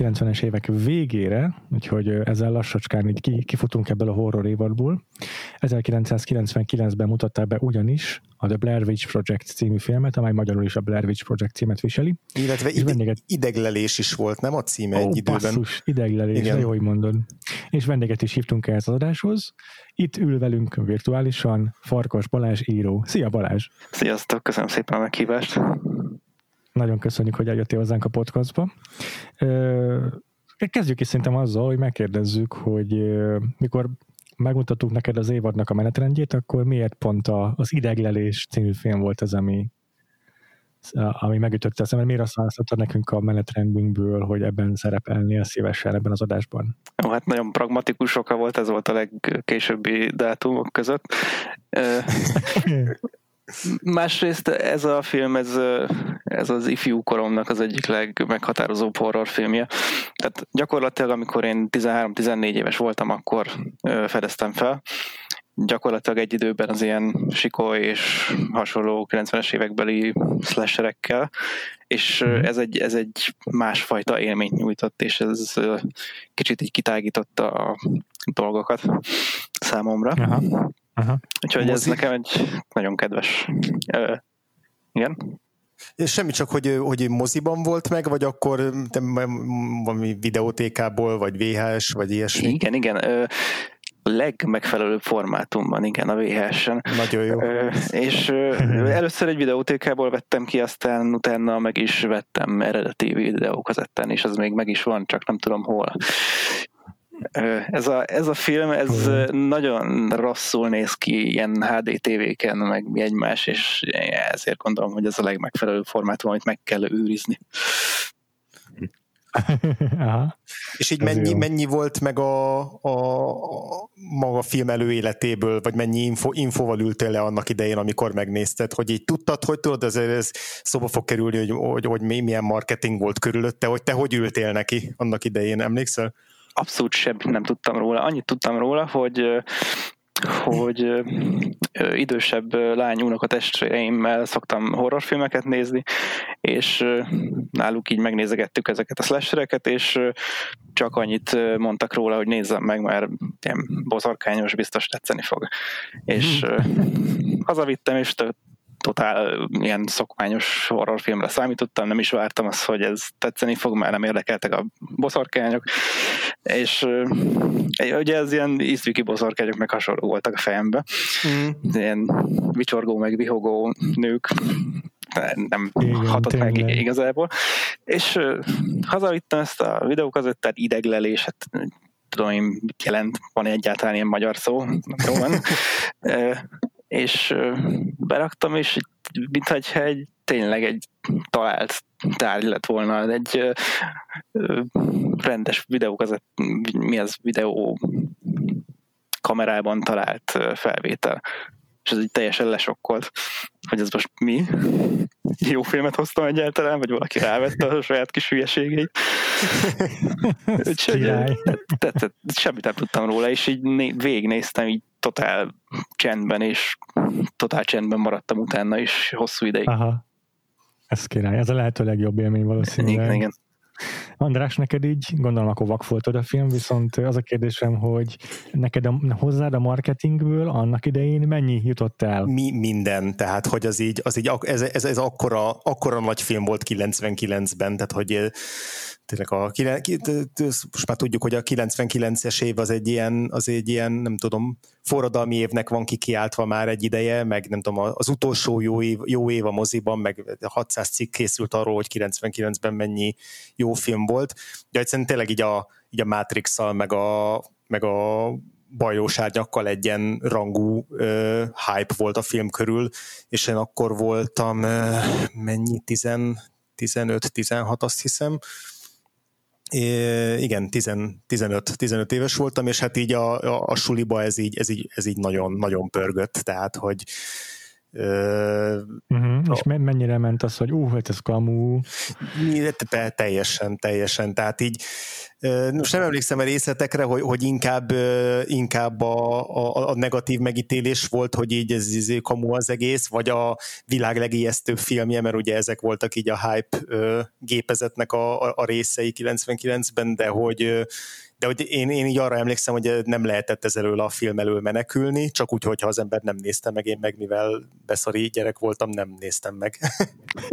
1990-es évek végére, úgyhogy ezzel lassacskán így ki- kifutunk ebből a horror évadból. 1999-ben mutatták be ugyanis a The Blair Witch Project című filmet, amely magyarul is a Blair Witch Project címet viseli. Illetve ide, vendéget- ideglelés is volt, nem a címe egy Ó, időben? basszus, ideglelés, Igen. jó, hogy mondod. És vendéget is hívtunk ehhez az adáshoz. Itt ül velünk virtuálisan Farkas Balázs író. Szia Balázs! Sziasztok, köszönöm szépen a meghívást. Nagyon köszönjük, hogy eljöttél hozzánk a podcastba. Kezdjük is szerintem azzal, hogy megkérdezzük, hogy mikor megmutattuk neked az évadnak a menetrendjét, akkor miért pont a, az Ideglelés című film volt az, ami, ami megütötte a szemet? Miért azt választottad nekünk a menetrendünkből, hogy ebben szerepelnél szívesen ebben az adásban? Jó, hát nagyon pragmatikus oka volt, ez volt a legkésőbbi dátumok között. Másrészt ez a film, ez, ez az ifjú koromnak az egyik legmeghatározóbb horrorfilmje. Tehát gyakorlatilag, amikor én 13-14 éves voltam, akkor fedeztem fel. Gyakorlatilag egy időben az ilyen sikoly és hasonló 90-es évekbeli slasherekkel, és Mhm. ez egy, ez egy másfajta élményt nyújtott, és ez kicsit így kitágította a dolgokat számomra. Aha. Aha. Úgyhogy ez Mozi? nekem egy nagyon kedves. Ö, igen? És semmi csak, hogy, hogy moziban volt meg, vagy akkor te valami videótékából, vagy VHS, vagy ilyesmi? Igen, igen. Ö, a legmegfelelőbb formátumban, igen, a VHS-en. Nagyon jó. Ö, és ö, először egy videótékából vettem ki, aztán utána meg is vettem eredeti videókazettán, és az még meg is van, csak nem tudom hol. Ez a, ez a film, ez ö, nagyon rosszul néz ki ilyen HD tévéken, meg egymás, és ezért gondolom, hogy ez a legmegfelelőbb formátum, amit meg kell őrizni. Aha. És így ez mennyi, jó. mennyi volt meg a, a, a maga film előéletéből, vagy mennyi info, infóval ültél le annak idején, amikor megnézted, hogy így tudtad, hogy tudod, ez, ez szóba fog kerülni, hogy, hogy, hogy mi- milyen marketing volt körülötte, hogy te hogy ültél neki annak idején, emlékszel? Abszolút semmit nem tudtam róla. Annyit tudtam róla, hogy hogy ö, idősebb lány unokatestvéreimmel szoktam horrorfilmeket nézni, és ö, náluk így megnézegettük ezeket a slashereket, és ö, csak annyit mondtak róla, hogy nézzem meg, mert ilyen bozarkányos, biztos tetszeni fog. És ö, hazavittem, és tök totál ilyen szokványos horrorfilmre számítottam, nem is vártam azt, hogy ez tetszeni fog, már nem érdekeltek a boszorkányok, és ugye ez ilyen ízviki boszorkányok meg hasonló voltak a fejembe, Mm. ilyen vicsorgó meg vihogó nők, nem Igen, hatott meg tényleg. igazából, és hazavittem ezt a videókazettát, ideglelés, hát tudom én, mit jelent, van egyáltalán ilyen magyar szó, jó van, és beraktam, és mintha egy tényleg egy talált tárgy lett volna, egy ö, ö, rendes videókazett, mi az videó kamerában talált felvétel. És ez így teljesen lesokkolt, hogy ez most mi? Jó filmet hoztam egyáltalán, vagy valaki rávette a saját kis hülyeségeit. Úgyhogy semmit nem tudtam róla, és így né- végignéztem így totál csendben, és totál csendben maradtam utána is hosszú ideig. Aha. Ez király. Ez a lehető legjobb élmény valószínűleg. igen, igen. András, neked így, gondolom akkor vakfoltod a film, viszont az a kérdésem, hogy neked a, hozzád a marketingből annak idején mennyi jutott el? Mi, minden, tehát hogy az így, az így ez, ez, ez akkora, akkora nagy film volt 99-ben, tehát hogy tényleg a, most már tudjuk, hogy a 99-es év az egy ilyen, az egy ilyen, nem tudom, forradalmi évnek van kikiáltva már egy ideje, meg nem tudom, az utolsó jó év, jó év a moziban, meg 600 cikk készült arról, hogy 99-ben mennyi jó film volt, de egyszerűen tényleg így a, így a Matrix-szal, meg a meg a bajlósárnyakkal egy ilyen rangú uh, hype volt a film körül, és én akkor voltam uh, mennyi, 15-16 azt hiszem, É, igen, 15-15 éves voltam, és hát így a, a, a suliba ez így, ez így, ez így nagyon, nagyon pörgött, tehát hogy Uh-huh. És mennyire ment az, hogy ú, hát ez kamu? Teljesen, teljesen. Tehát így most nem emlékszem a részletekre, hogy, hogy inkább, inkább a, a, a negatív megítélés volt, hogy így ez, ez kamu az egész, vagy a világ legijesztőbb filmje, mert ugye ezek voltak így a hype gépezetnek a, a, a részei 99-ben, de hogy de hogy én, én így arra emlékszem, hogy nem lehetett ez elől a film elől menekülni, csak úgy, hogyha az ember nem nézte meg, én meg mivel beszari gyerek voltam, nem néztem meg.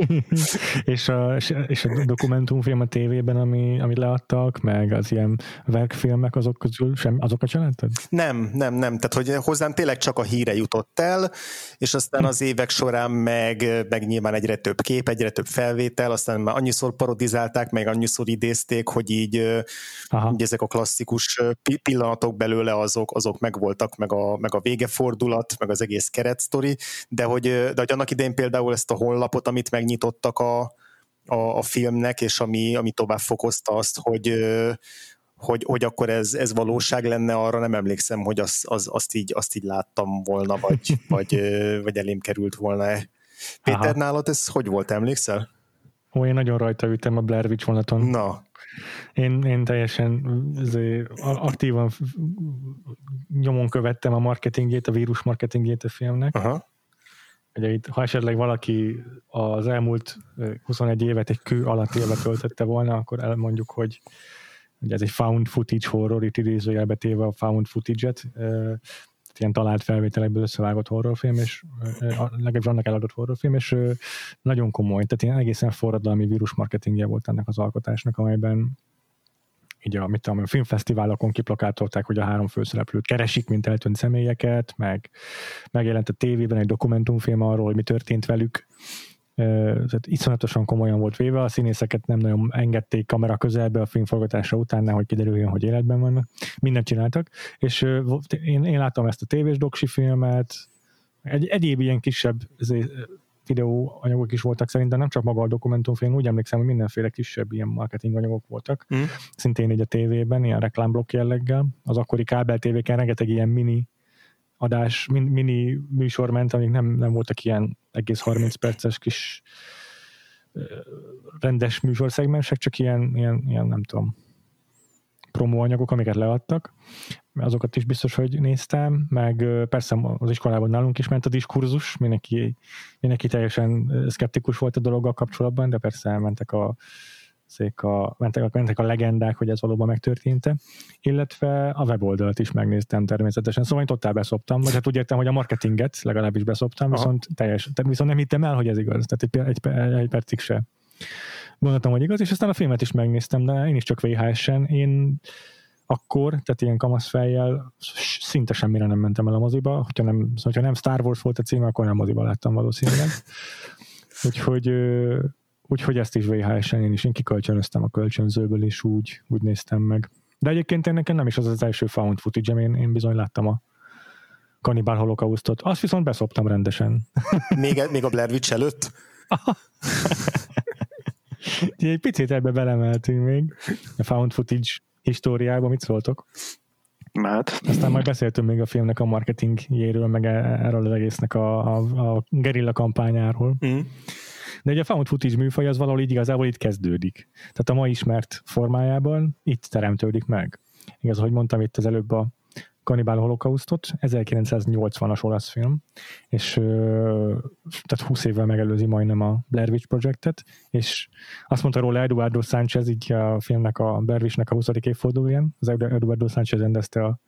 és, a, és a dokumentumfilm a tévében, ami, amit leadtak, meg az ilyen verkfilmek azok közül, sem, azokat sem láttad? Nem, nem, nem. Tehát, hogy hozzám tényleg csak a híre jutott el, és aztán az évek során meg, meg nyilván egyre több kép, egyre több felvétel, aztán már annyiszor parodizálták, meg annyiszor idézték, hogy így, Aha. így ezek a klasszikus pillanatok belőle azok, azok megvoltak, meg a, meg a végefordulat, meg az egész keretsztori, de hogy, de hogy annak idején például ezt a honlapot, amit megnyitottak a, a, a filmnek, és ami, ami tovább fokozta azt, hogy, hogy, hogy akkor ez, ez valóság lenne, arra nem emlékszem, hogy az, az, azt, így, azt így láttam volna, vagy, vagy, vagy elém került volna. Péter, Aha. nálad ez hogy volt, emlékszel? Ó, én nagyon rajta ütem a Blair Witch vonaton. Na, én, én teljesen aktívan nyomon követtem a marketingét, a vírus marketingét a filmnek. Aha. Ugye itt, ha esetleg valaki az elmúlt 21 évet egy kő alatt élve töltötte volna, akkor elmondjuk, hogy hogy ez egy found footage horror, itt idézőjelbe téve a found footage-et, ilyen talált felvételekből összevágott horrorfilm, és legalábbis annak eladott horrorfilm, és nagyon komoly, tehát ilyen egészen forradalmi vírusmarketingje volt ennek az alkotásnak, amelyben így a, mit tudom, a filmfesztiválokon kiplakátolták, hogy a három főszereplőt keresik, mint eltűnt személyeket, meg megjelent a tévében egy dokumentumfilm arról, hogy mi történt velük, tehát iszonyatosan komolyan volt véve, a színészeket nem nagyon engedték kamera közelbe a filmforgatása után, nehogy kiderüljön, hogy életben vannak. Mindent csináltak, és én, én láttam ezt a tévés doksi filmet, egy, egyéb ilyen kisebb videóanyagok is voltak szerintem, nem csak maga a dokumentumfilm, úgy emlékszem, hogy mindenféle kisebb ilyen marketinganyagok voltak, mm. szintén így a tévében, ilyen reklámblokk jelleggel. Az akkori kábel tévéken rengeteg ilyen mini adás, min, mini műsor ment, amik nem, nem voltak ilyen egész 30 perces kis rendes műsorszegmensek, csak ilyen, ilyen, ilyen nem tudom, promóanyagok, amiket leadtak. Azokat is biztos, hogy néztem, meg persze az iskolában nálunk is ment a diskurzus, mindenki, mindenki teljesen szkeptikus volt a dologgal kapcsolatban, de persze elmentek a a, mentek, a, mentek a legendák, hogy ez valóban megtörtént illetve a weboldalt is megnéztem természetesen, szóval én totál beszoptam, vagy hát úgy értem, hogy a marketinget legalábbis beszoptam, Aha. viszont teljes, viszont nem hittem el, hogy ez igaz, tehát egy, egy, egy percig se gondoltam, hogy igaz, és aztán a filmet is megnéztem, de én is csak VHS-en, én akkor, tehát ilyen kamasz fejjel szinte semmire nem mentem el a moziba, hogyha nem, hogyha nem Star Wars volt a címe, akkor nem moziba láttam valószínűleg. Úgyhogy Úgyhogy ezt is VHS-en én is én kikölcsönöztem a kölcsönzőből, és úgy, úgy néztem meg. De egyébként én nekem nem is az az első found footage én, én bizony láttam a Cannibal Holocaustot. Azt viszont beszoptam rendesen. Még, még a Blair Witch előtt? Egy picit ebbe belemeltünk még. A found footage históriába mit szóltok? Mehet. Aztán majd beszéltünk még a filmnek a marketingjéről, meg e- erről az egésznek a, a, a gerilla kampányáról. Mm. De ugye a found footage műfaj az valahol így igazából itt kezdődik. Tehát a ma ismert formájában itt teremtődik meg. Igaz, hogy mondtam itt az előbb a Cannibal Holocaustot, 1980-as olasz film, és tehát 20 évvel megelőzi majdnem a Blair Witch Projectet, és azt mondta róla Eduardo Sánchez, így a filmnek a Blair Witchnek a 20. évfordulóján, az Eduardo Sánchez rendezte a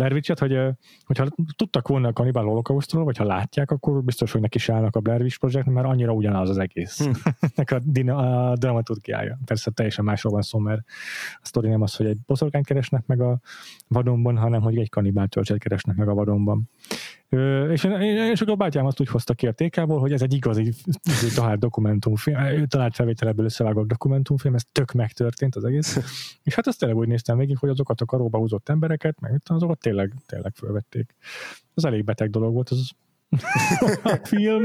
Blair hogy, hogyha tudtak volna a Cannibal Holocausztról, vagy ha látják, akkor biztos, hogy neki is állnak a Blair Witch Project, mert annyira ugyanaz az egész. Hmm. a, a dramaturgiája. Persze teljesen másról van szó, mert a sztori nem az, hogy egy boszorkányt keresnek meg a vadonban, hanem hogy egy kanibál töltset keresnek meg a vadonban. És, és akkor a bátyám azt úgy hozta ki a TK-ból, hogy ez egy igazi talált dokumentumfilm, talált felvételeből összevágott dokumentumfilm, ez tök megtörtént az egész. és hát azt tényleg úgy néztem végig, hogy azokat a karóba húzott embereket, meg azokat tényleg, tényleg fölvették. Az elég beteg dolog volt, az a film.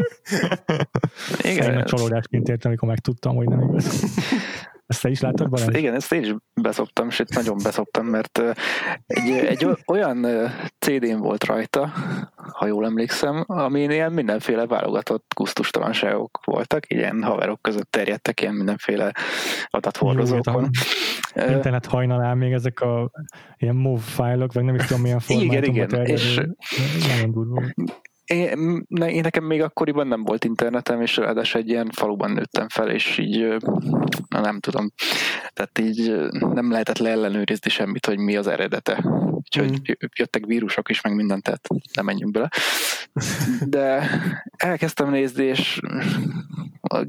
Igen. Én csalódásként értem, amikor megtudtam, hogy nem igaz. Ezt te is láttad, Balázs? Igen, ezt én is beszoptam, sőt nagyon beszoptam, mert egy, egy olyan CD-n volt rajta, ha jól emlékszem, amin ilyen mindenféle válogatott gusztustalanságok voltak, ilyen haverok között terjedtek ilyen mindenféle adathordozókon. Internet hajnalán még ezek a ilyen MOV fájlok, vagy nem is tudom milyen formátumban igen, igen. És nagyon durva én, ne, én nekem még akkoriban nem volt internetem, és ráadásul egy ilyen faluban nőttem fel, és így na, nem tudom, tehát így nem lehetett leellenőrizni semmit, hogy mi az eredete. Úgyhogy mm. jöttek vírusok is, meg mindent, tehát nem menjünk bele. De elkezdtem nézni, és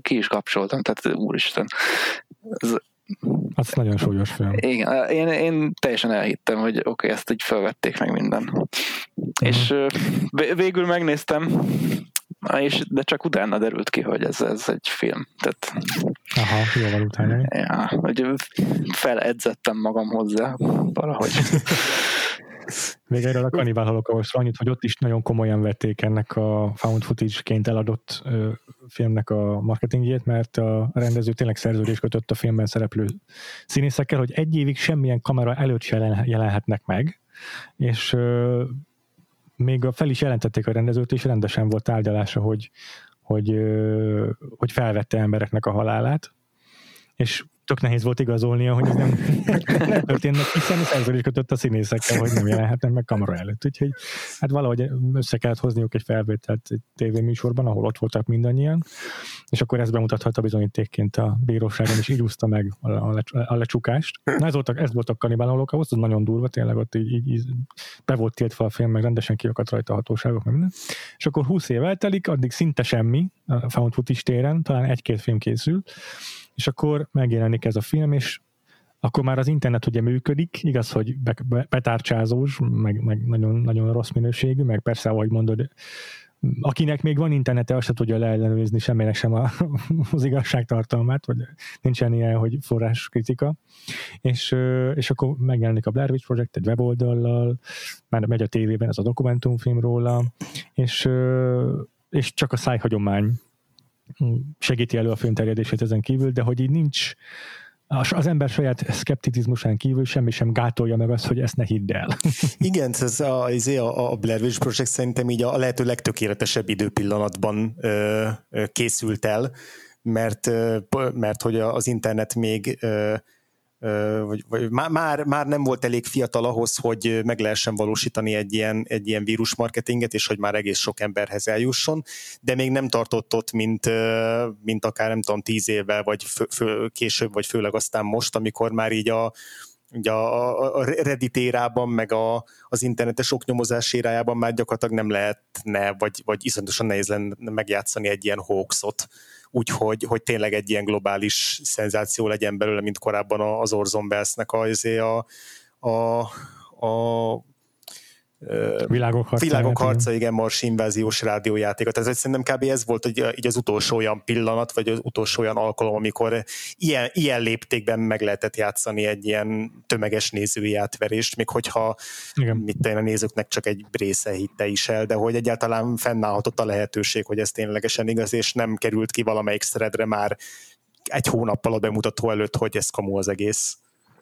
ki is kapcsoltam, tehát úristen, ez az nagyon súlyos film. Igen, én, én teljesen elhittem, hogy oké, okay, ezt így felvették meg minden. Mm. És végül megnéztem, és, de csak utána derült ki, hogy ez, ez egy film. Tehát, Aha, jóval utána. Ja, hogy feledzettem magam hozzá valahogy. Még erről a Cannibal Holocaust annyit, hogy ott is nagyon komolyan vették ennek a found footage-ként eladott ö, filmnek a marketingjét, mert a rendező tényleg szerződést kötött a filmben szereplő színészekkel, hogy egy évig semmilyen kamera előtt se jelenhetnek meg, és ö, még a fel is jelentették a rendezőt, és rendesen volt tárgyalása, hogy, hogy, ö, hogy felvette embereknek a halálát, és tök nehéz volt igazolnia, hogy ez nem, nem történt meg, hiszen a szerződés kötött a színészekkel, hogy nem jelenhetnek meg kamera előtt. Úgyhogy hát valahogy össze kellett hozniuk egy felvételt egy tévéműsorban, ahol ott voltak mindannyian, és akkor ezt bemutathatta bizonyítékként a bíróságon, és így úszta meg a, a, a lecsukást. Na ez volt, a, ez volt a Cannibal Holocaust, az nagyon durva, tényleg ott így, így, így be volt tiltva a film, meg rendesen kiakadt rajta a hatóságok, meg minden. És akkor 20 év eltelik, addig szinte semmi a found footage téren, talán egy-két film készül, és akkor megjelenik ez a film, és akkor már az internet ugye működik, igaz, hogy betárcsázós, meg, meg nagyon, nagyon rossz minőségű, meg persze, ahogy mondod, akinek még van internete, azt se tudja leellenőrizni semminek sem a, az igazságtartalmát, vagy nincsen ilyen, hogy forrás kritika. És, és akkor megjelenik a Blair Witch Project egy weboldallal, már megy a tévében ez a dokumentumfilm róla, és, és csak a szájhagyomány segíti elő a film terjedését ezen kívül, de hogy így nincs az ember saját szkepticizmusán kívül semmi sem gátolja meg azt, hogy ezt ne hidd el. Igen, ez a, a, a Blair Witch Project szerintem így a lehető legtökéletesebb időpillanatban ö, készült el, mert, ö, mert hogy az internet még ö, vagy, vagy már, már nem volt elég fiatal ahhoz, hogy meg lehessen valósítani egy ilyen, egy ilyen vírusmarketinget, és hogy már egész sok emberhez eljusson, de még nem tartott ott, mint, mint akár nem tudom, tíz évvel, vagy fő, fő, később, vagy főleg aztán most, amikor már így a, ugye a, a Reddit érában, meg a, az internetes oknyomozás érájában már gyakorlatilag nem lehetne, vagy, vagy iszonyatosan nehéz lenne megjátszani egy ilyen hoaxot, úgyhogy hogy tényleg egy ilyen globális szenzáció legyen belőle, mint korábban az Orson Welles-nek a, a, a, a Világok harca. Világok harca, igen, Mars inváziós rádiójátéka. Tehát szerintem kb. ez volt hogy így az utolsó olyan pillanat, vagy az utolsó olyan alkalom, amikor ilyen, ilyen léptékben meg lehetett játszani egy ilyen tömeges nézői átverést, még hogyha igen. mit a nézőknek csak egy része hitte is el, de hogy egyáltalán fennállhatott a lehetőség, hogy ez ténylegesen igaz, és nem került ki valamelyik szredre már egy hónappal a bemutató előtt, hogy ez kamu az egész.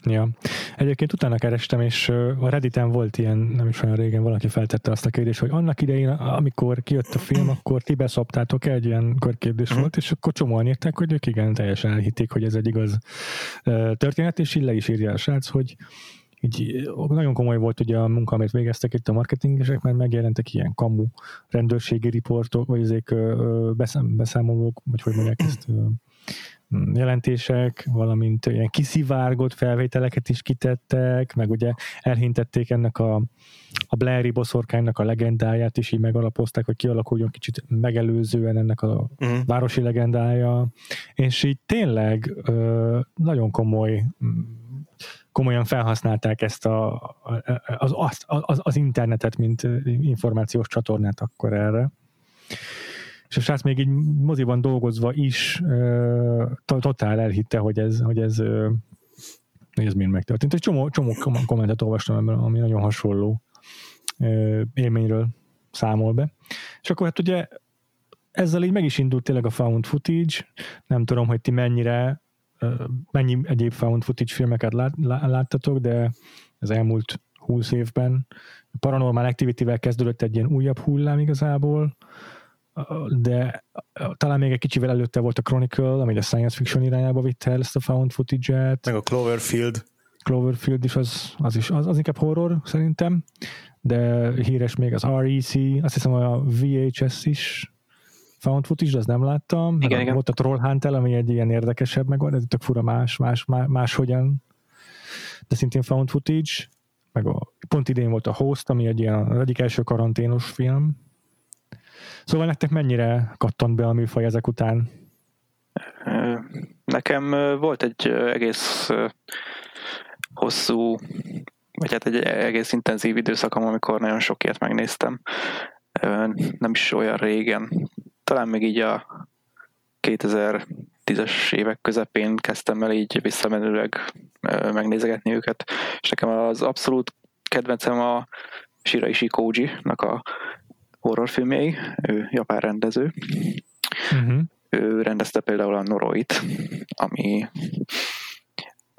Ja. Egyébként utána kerestem, és a Redditen volt ilyen, nem is olyan régen valaki feltette azt a kérdést, hogy annak idején, amikor kijött a film, akkor ti beszoptátok egy ilyen körkérdés uh-huh. volt, és akkor csomóan írták, hogy ők igen, teljesen elhitték, hogy ez egy igaz történet, és így le is írja a srác, hogy így nagyon komoly volt ugye a munka, amit végeztek itt a marketingesek, mert megjelentek ilyen kamu rendőrségi riportok, vagy ezek beszámolók, vagy hogy mondják ezt, jelentések, valamint ilyen kiszivárgott felvételeket is kitettek, meg ugye elhintették ennek a, a Blairi boszorkánynak a legendáját is így megalapozták, hogy kialakuljon kicsit megelőzően ennek a uh-huh. városi legendája, és így tényleg ö, nagyon komoly komolyan felhasználták ezt a, az, az, az, az internetet, mint információs csatornát akkor erre. És a srác még így moziban dolgozva is totál elhitte, hogy ez, hogy ez, hogy ez mind megtörtént. Egy csomó, csomó kommentet olvastam ebből, ami nagyon hasonló élményről számol be. És akkor hát ugye ezzel így meg is indult tényleg a found footage. Nem tudom, hogy ti mennyire, mennyi egyéb found footage filmeket lát, láttatok, de az elmúlt húsz évben a Paranormal Activity-vel kezdődött egy ilyen újabb hullám igazából, de talán még egy kicsivel előtte volt a Chronicle, ami a science fiction irányába vitte el ezt a found footage-et. Meg a Cloverfield. Cloverfield is az, az is az, az inkább horror szerintem, de híres még az REC, azt hiszem a VHS is found footage, de azt nem láttam. Igen, igen. Volt a Troll Hunter, ami egy ilyen érdekesebb, meg ez tök fura más, más, más, máshogyan, de szintén found footage. Meg a, pont idén volt a Host, ami egy ilyen, az egyik első karanténos film. Szóval nektek mennyire kattant be a műfaj ezek után? Nekem volt egy egész hosszú, vagy hát egy egész intenzív időszakom, amikor nagyon sok ilyet megnéztem. Nem is olyan régen, talán még így a 2010-es évek közepén kezdtem el így visszamenőleg megnézegetni őket, és nekem az abszolút kedvencem a Shiraishi Koji-nak a horrorfilmjei, ő japán rendező. Uh-huh. Ő rendezte például a Noroit, ami,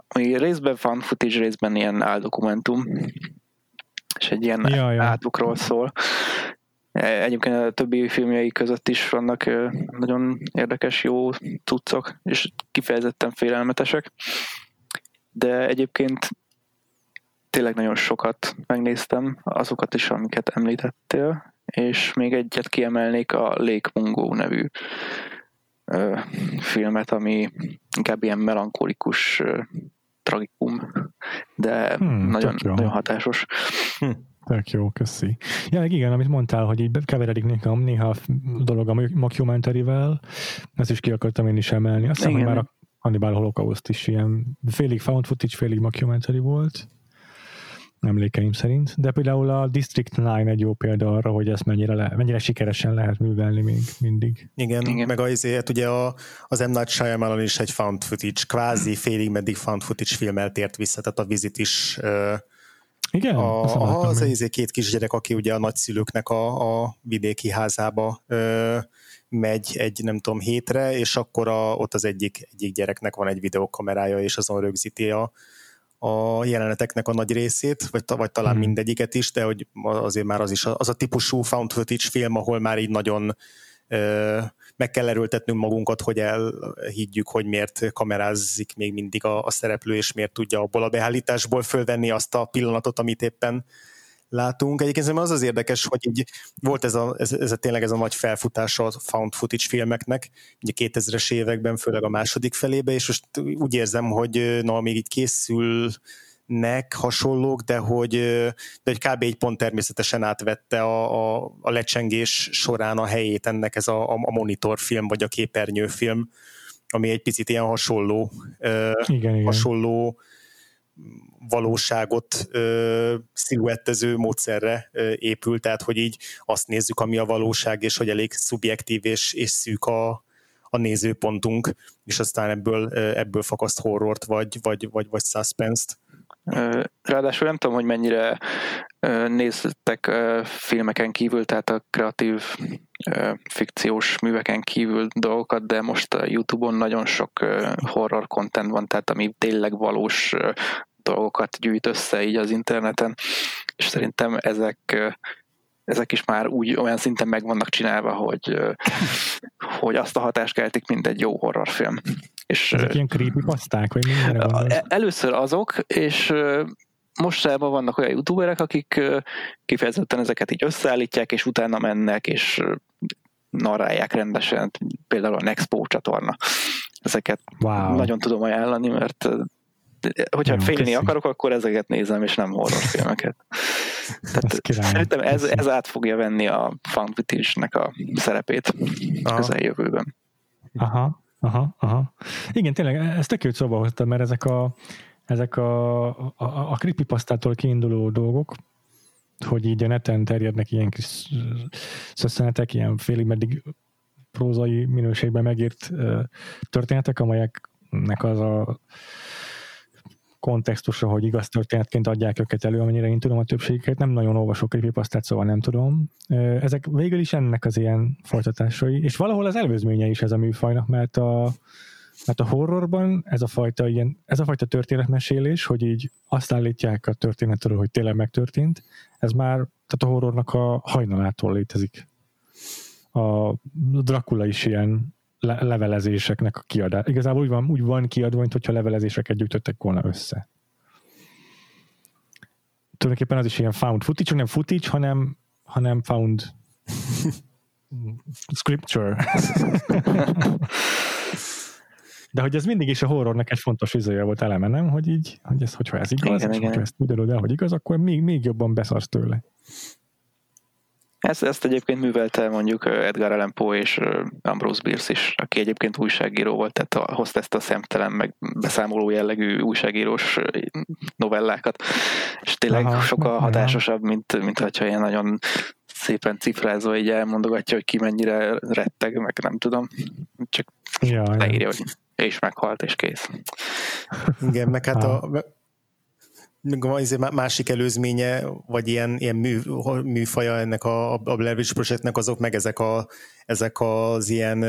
ami részben van footage, részben ilyen áldokumentum, és egy ilyen ja, ja. átlukról szól. Egyébként a többi filmjei között is vannak nagyon érdekes, jó cuccok, és kifejezetten félelmetesek. De egyébként tényleg nagyon sokat megnéztem, azokat is, amiket említettél, és még egyet kiemelnék a Lake Mungo nevű ö, filmet, ami inkább ilyen melankolikus ö, tragikum, de hmm, nagyon, nagyon hatásos. Hm. Tök jó, köszi. Ja, meg igen, amit mondtál, hogy így keveredik nekem néha a dolog a mockumentary-vel, ezt is ki akartam én is emelni. Azt hiszem, hogy már a Hannibal Holocaust is ilyen félig found footage, félig mockumentary volt emlékeim szerint, de például a District 9 egy jó példa arra, hogy ezt mennyire, le, mennyire sikeresen lehet művelni még mindig. Igen, Igen. meg az, hát ugye a, az M. Night Shyamalan is egy found footage, kvázi félig meddig found footage filmmel tért vissza, tehát a Visit is igen, a, a, az izé két kisgyerek, aki ugye a nagyszülőknek a, a vidéki házába ö, megy egy, nem tudom, hétre, és akkor a, ott az egyik, egyik gyereknek van egy videokamerája, és azon rögzíti a, a jeleneteknek a nagy részét, vagy, vagy talán hmm. mindegyiket is, de hogy azért már az is az a típusú found footage film, ahol már így nagyon ö, meg kell erőltetnünk magunkat, hogy elhiggyük, hogy miért kamerázik még mindig a, a szereplő, és miért tudja abból a beállításból fölvenni azt a pillanatot, amit éppen látunk. Egyébként az az érdekes, hogy így volt ez a, ez, ez a tényleg ez a nagy felfutás a found footage filmeknek, ugye 2000-es években, főleg a második felébe, és most úgy érzem, hogy na, még így készül nek hasonlók, de hogy, de hogy kb. egy pont természetesen átvette a, a, a lecsengés során a helyét ennek ez a, a monitorfilm, vagy a képernyőfilm, ami egy picit ilyen hasonló, igen, hasonló valóságot ö, sziluettező módszerre ö, épül, tehát hogy így azt nézzük, ami a valóság, és hogy elég szubjektív és, és szűk a, a nézőpontunk, és aztán ebből, ebből fakaszt horrort, vagy, vagy, vagy, vagy suspense-t. Ráadásul nem tudom, hogy mennyire néztek filmeken kívül, tehát a kreatív fikciós műveken kívül dolgokat, de most a Youtube-on nagyon sok horror content van, tehát ami tényleg valós dolgokat gyűjt össze így az interneten, és szerintem ezek ezek is már úgy olyan szinten meg vannak csinálva, hogy, hogy azt a hatást keltik, mint egy jó horrorfilm. És, Ezek ilyen creepypasták, vagy mindenre Először azok, és mostában vannak olyan youtuberek, akik kifejezetten ezeket így összeállítják, és utána mennek, és narrálják rendesen, például a Nexpo csatorna. Ezeket wow. nagyon tudom ajánlani, mert hogyha Jó, félni köszi. akarok, akkor ezeket nézem, és nem horrorfilmeket. Tehát szerintem ez, ez át fogja venni a found footage-nek a szerepét Aha. közeljövőben. Aha, aha, aha. Igen, tényleg, ezt tök szóba hoztam, mert ezek a ezek a, a, a creepypastától kiinduló dolgok, hogy így a neten terjednek ilyen kis szösszenetek, ilyen félig meddig prózai minőségben megírt történetek, amelyeknek az a kontextusra, hogy igaz történetként adják őket elő, amennyire én tudom a többségiket, nem nagyon olvasok creepypastát, szóval nem tudom. Ezek végül is ennek az ilyen folytatásai, és valahol az előzménye is ez a műfajnak, mert a, mert a horrorban ez a fajta, ilyen, ez a fajta történetmesélés, hogy így azt állítják a történetről, hogy tényleg megtörtént, ez már tehát a horrornak a hajnalától létezik. A Dracula is ilyen le- levelezéseknek a kiadás. Igazából úgy van, úgy van kiadva, mint hogyha levelezéseket gyűjtöttek volna össze. Tulajdonképpen az is ilyen found footage, csak nem footage, hanem, hanem found scripture. De hogy ez mindig is a horrornak egy fontos izője volt eleme, nem? Hogy így, hogy ez, hogyha ez igaz, igen, és igen. hogyha ezt tudod el, hogy igaz, akkor még, még jobban beszarsz tőle. Ezt, ezt egyébként művelte mondjuk Edgar Allan Poe és Ambrose Bierce is, aki egyébként újságíró volt, tehát hozta ezt a szemtelen, meg beszámoló jellegű újságírós novellákat, és tényleg Aha, sokkal hatásosabb, mint, mint hogyha ilyen nagyon szépen cifrázva így elmondogatja, hogy ki mennyire retteg, meg nem tudom. Csak ja, leírja, hogy és meghalt, és kész. Igen, meg hát a, izé másik előzménye, vagy ilyen, ilyen mű, műfaja ennek a, a Blair Witch Projectnek azok meg ezek, a, ezek az ilyen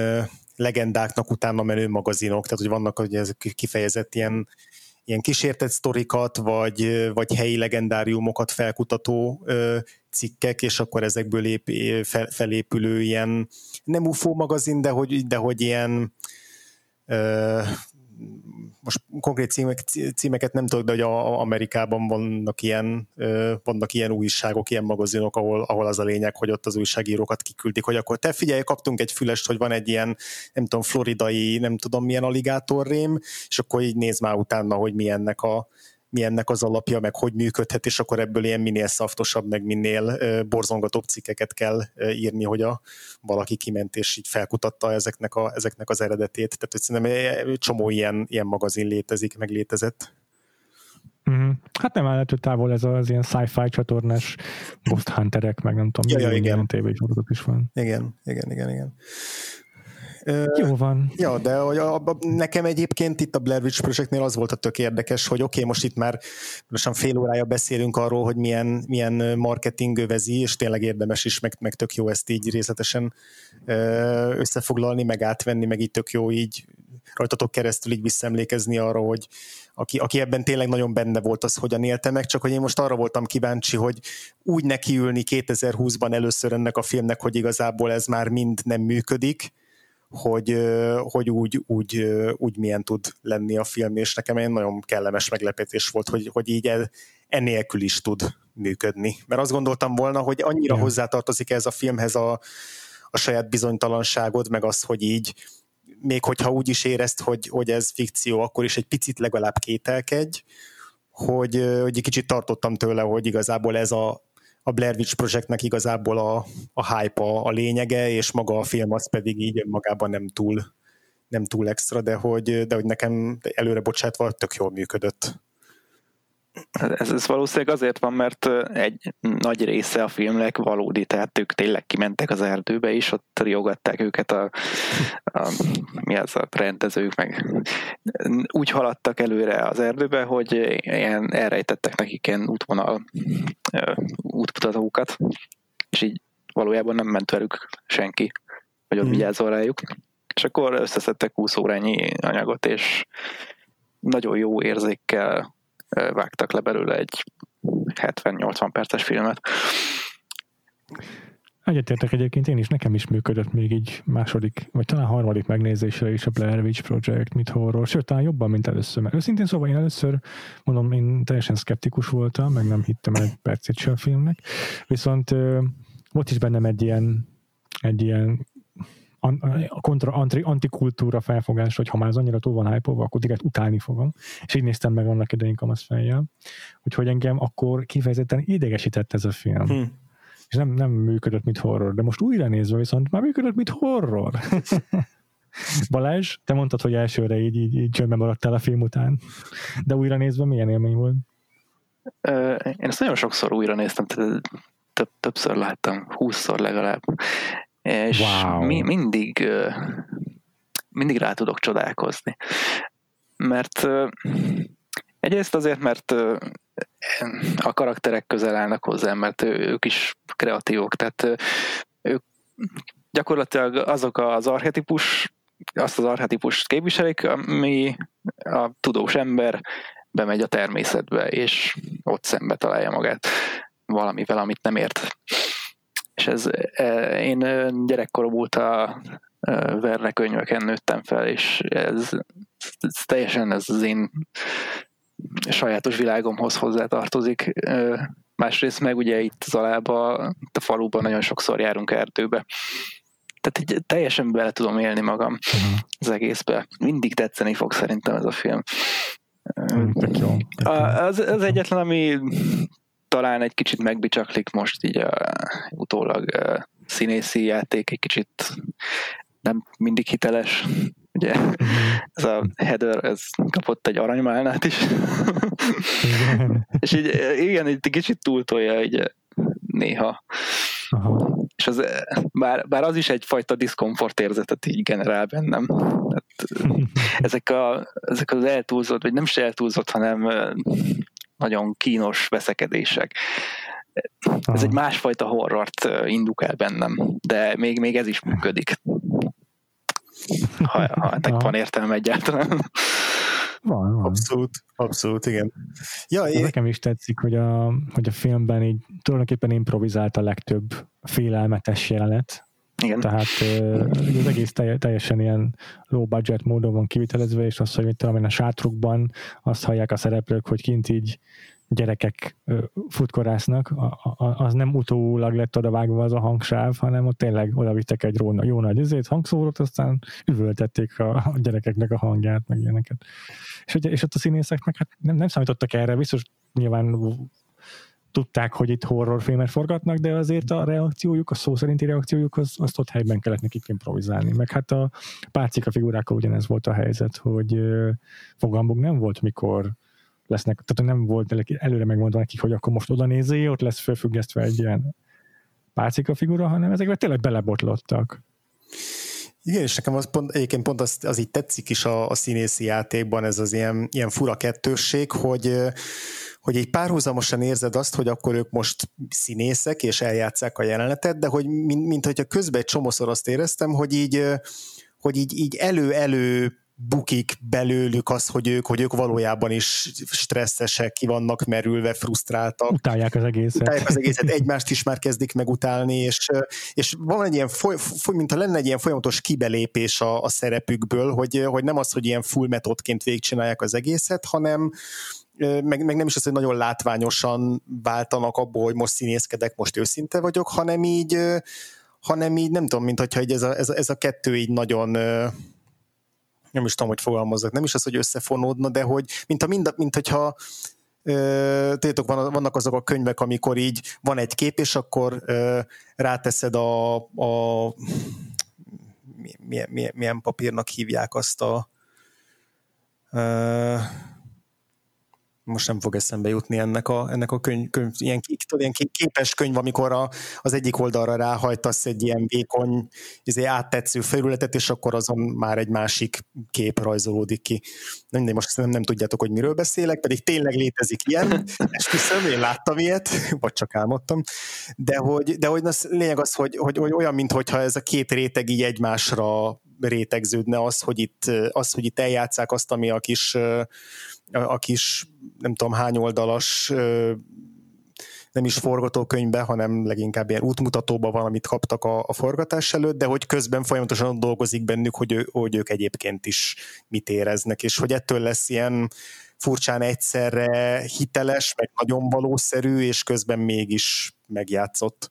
legendáknak utána menő magazinok, tehát hogy vannak hogy ezek kifejezett ilyen, ilyen kísértett sztorikat, vagy, vagy helyi legendáriumokat felkutató cikkek, és akkor ezekből fel, felépülő ilyen, nem UFO magazin, de hogy, de hogy ilyen most konkrét címek, címeket nem tudok, de hogy a, Amerikában vannak ilyen, vannak ilyen újságok, ilyen magazinok, ahol, ahol az a lényeg, hogy ott az újságírókat kiküldik, hogy akkor te figyelj, kaptunk egy fülest, hogy van egy ilyen, nem tudom, floridai, nem tudom milyen aligátorrém, és akkor így néz már utána, hogy milyennek a, mi ennek az alapja, meg hogy működhet, és akkor ebből ilyen minél szaftosabb, meg minél borzongatóbb cikkeket kell írni, hogy a, valaki kiment és így felkutatta ezeknek, a, ezeknek az eredetét. Tehát hogy szerintem csomó ilyen, ilyen magazin létezik, meg létezett. Mm. Hát nem áll távol ez az ilyen sci-fi csatornás Ghost Hunterek, meg nem tudom, ja, ja, igen. tévésorozat is van. Igen, igen, igen, igen. Jó van. Ja, de a, a, nekem egyébként itt a Blair Witch Projectnél az volt a tök érdekes, hogy oké, okay, most itt már most fél órája beszélünk arról, hogy milyen, milyen marketing övezi, és tényleg érdemes is, meg, meg tök jó ezt így részletesen összefoglalni, meg átvenni, meg így tök jó így rajtatok keresztül így visszaemlékezni arra, hogy aki, aki ebben tényleg nagyon benne volt, az hogyan élte meg, csak hogy én most arra voltam kíváncsi, hogy úgy nekiülni 2020-ban először ennek a filmnek, hogy igazából ez már mind nem működik, hogy, hogy úgy, úgy, úgy milyen tud lenni a film, és nekem egy nagyon kellemes meglepetés volt, hogy, hogy így el, enélkül is tud működni. Mert azt gondoltam volna, hogy annyira ja. hozzátartozik ez a filmhez a, a saját bizonytalanságod, meg az, hogy így még hogyha úgy is érezt, hogy, hogy ez fikció, akkor is egy picit legalább kételkedj, hogy, hogy egy kicsit tartottam tőle, hogy igazából ez a, a Blair Witch Projectnek igazából a, a hype a, a lényege, és maga a film az pedig így önmagában nem túl, nem túl extra, de hogy, de hogy nekem előre bocsátva tök jól működött. Ez, ez valószínűleg azért van, mert egy nagy része a filmnek valódi, tehát ők tényleg kimentek az erdőbe, és ott riogatták őket a, a mi az a rendezők, meg úgy haladtak előre az erdőbe, hogy ilyen elrejtettek nekik ilyen útvonal útmutatókat, és így valójában nem ment velük senki, hogy ott hmm. vigyázzon rájuk. És akkor összeszedtek 20 órányi anyagot, és nagyon jó érzékkel vágtak le belőle egy 70-80 perces filmet. Egyetértek egyébként én is, nekem is működött még így második, vagy talán harmadik megnézésre is a Blair Witch Project, mint horror, sőt, talán jobban, mint először. Mert őszintén szóval én először, mondom, én teljesen szkeptikus voltam, meg nem hittem egy percet se a filmnek, viszont volt is bennem egy ilyen, egy ilyen a kontra, anti, antikultúra felfogás, hogy ha már az annyira túl van hype akkor direkt utálni fogom. És így néztem meg annak idején kamasz fejjel. Úgyhogy engem akkor kifejezetten idegesített ez a film. Hm. És nem, nem működött, mint horror. De most újra nézve viszont már működött, mint horror. Balázs, te mondtad, hogy elsőre így, így, így csöndben maradtál a film után, de újra nézve milyen élmény volt? Én ezt nagyon sokszor újra néztem, több, többször láttam, húszszor legalább. És wow. mi, mindig, mindig rá tudok csodálkozni. Mert egyrészt azért, mert a karakterek közel állnak hozzám, mert ők is kreatívok, tehát ők gyakorlatilag azok az archetipus, azt az archetipust képviselik, ami a tudós ember bemegy a természetbe, és ott szembe találja magát valamivel, amit nem ért. És ez, e, én gyerekkorom óta Verne könyveken nőttem fel, és ez, ez teljesen ez az én sajátos világomhoz hozzátartozik. Másrészt meg ugye itt Zalába, a faluban nagyon sokszor járunk erdőbe. Tehát így teljesen bele tudom élni magam uh-huh. az egészbe. Mindig tetszeni fog szerintem ez a film. Jó. Az, az egyetlen, ami talán egy kicsit megbicsaklik most így a, utólag a színészi játék egy kicsit nem mindig hiteles. Ugye ez a header, ez kapott egy aranymálnát is. Igen. és így igen, egy kicsit túltolja így néha. Aha. És az, bár, bár az is egyfajta diszkomfort érzetet így generál bennem. Hát, ezek, a, ezek az eltúlzott, vagy nem is eltúlzott, hanem nagyon kínos veszekedések. Ez egy másfajta horrort indukál bennem, de még, még ez is működik. Ha, ha ennek van értelme egyáltalán. Van, van. Abszolút, abszolút, igen. Ja, én... Nekem is tetszik, hogy a, hogy a filmben így tulajdonképpen improvizált a legtöbb félelmetes jelenet. Igen. Tehát az egész teljesen ilyen low budget módon van kivitelezve, és azt, hogy mit tudom én, a sátrukban azt hallják a szereplők, hogy kint így gyerekek futkorásznak, az nem utólag lett odavágva az a hangsáv, hanem ott tényleg oda vittek egy róna, jó nagy izét, hangszórót, aztán üvöltették a gyerekeknek a hangját, meg ilyeneket. És, és ott a színészek meg hát nem, nem számítottak erre, biztos nyilván tudták, hogy itt horrorfilmet forgatnak, de azért a reakciójuk, a szó szerinti reakciójuk, az, azt ott helyben kellett nekik improvizálni. Meg hát a párcika figurákkal ugyanez volt a helyzet, hogy fogalmuk nem volt, mikor lesznek, tehát nem volt előre megmondva nekik, hogy akkor most oda nézzél, ott lesz felfüggesztve egy ilyen pálcika figura, hanem ezekbe tényleg belebotlottak. Igen, és nekem az pont, egyébként pont az, az így tetszik is a, a színészi játékban, ez az ilyen, ilyen fura kettősség, hogy, hogy egy párhuzamosan érzed azt, hogy akkor ők most színészek, és eljátszák a jelenetet, de hogy mint, mint hogyha közben egy csomószor azt éreztem, hogy így, hogy így, így elő-elő bukik belőlük az, hogy ők, hogy ők valójában is stresszesek, ki vannak merülve, frusztráltak. Utálják az egészet. Utálják az egészet, egymást is már kezdik megutálni, és, és van egy ilyen, foly, foly, mint ha lenne egy ilyen folyamatos kibelépés a, a szerepükből, hogy, hogy nem az, hogy ilyen full metodként végigcsinálják az egészet, hanem, meg, meg nem is az, hogy nagyon látványosan váltanak abból, hogy most színészkedek, most őszinte vagyok, hanem így, hanem így nem tudom, mint hogyha ez a, ez a, ez a kettő így nagyon nem is tudom, hogy fogalmazzak, nem is az, hogy összefonódna, de hogy mint, a mind, mint hogyha tudjátok, vannak azok a könyvek, amikor így van egy kép, és akkor ráteszed a, a milyen, milyen, milyen papírnak hívják azt a most nem fog eszembe jutni ennek a, ennek a könyv, könyv ilyen, ilyen képes könyv, amikor a, az egyik oldalra ráhajtasz egy ilyen vékony, izé áttetsző felületet, és akkor azon már egy másik kép rajzolódik ki. Nem, most nem, nem tudjátok, hogy miről beszélek, pedig tényleg létezik ilyen, esküszöm, én láttam ilyet, vagy csak álmodtam, de hogy, de hogy az, lényeg az, hogy, hogy, hogy olyan, mintha ez a két réteg így egymásra rétegződne az, hogy itt, az, hogy itt eljátszák azt, ami a kis, a kis nem tudom hány oldalas nem is forgatókönyvbe, hanem leginkább ilyen útmutatóba valamit kaptak a, a forgatás előtt, de hogy közben folyamatosan dolgozik bennük, hogy, ő, hogy ők egyébként is mit éreznek, és hogy ettől lesz ilyen furcsán egyszerre hiteles, meg nagyon valószerű, és közben mégis megjátszott.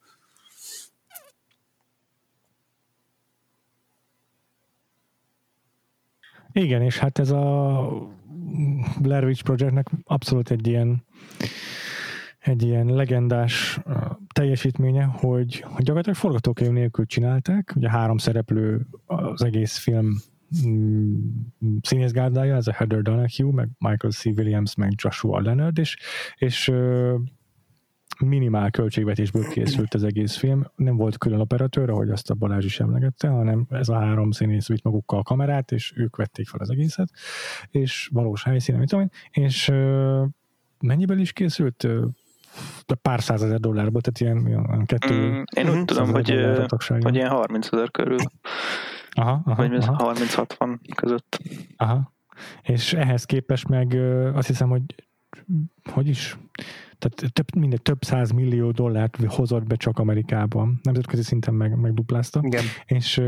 Igen, és hát ez a Blair Witch Projectnek abszolút egy ilyen egy ilyen legendás teljesítménye, hogy, hogy gyakorlatilag forgatókönyv nélkül csinálták, ugye három szereplő az egész film mm, színészgárdája, ez a Heather Donahue, meg Michael C. Williams, meg Joshua Leonard, és, és minimál költségvetésből készült az egész film. Nem volt külön operatőr, ahogy azt a Balázs is emlegette, hanem ez a három színész vitt magukkal a kamerát, és ők vették fel az egészet, és valós helyszínen, mit tudom én, és mennyiből is készült? pár százezer dollárból, tehát ilyen, ilyen kettő... Mm, én úgy tudom, hogy, hogy ilyen 30 ezer körül. Aha, aha, vagy aha. 30-60 között. Aha. És ehhez képest meg azt hiszem, hogy hogy is, tehát több, mindegy, több száz millió dollárt hozott be csak Amerikában, nemzetközi szinten meg, megduplázta. Igen. És,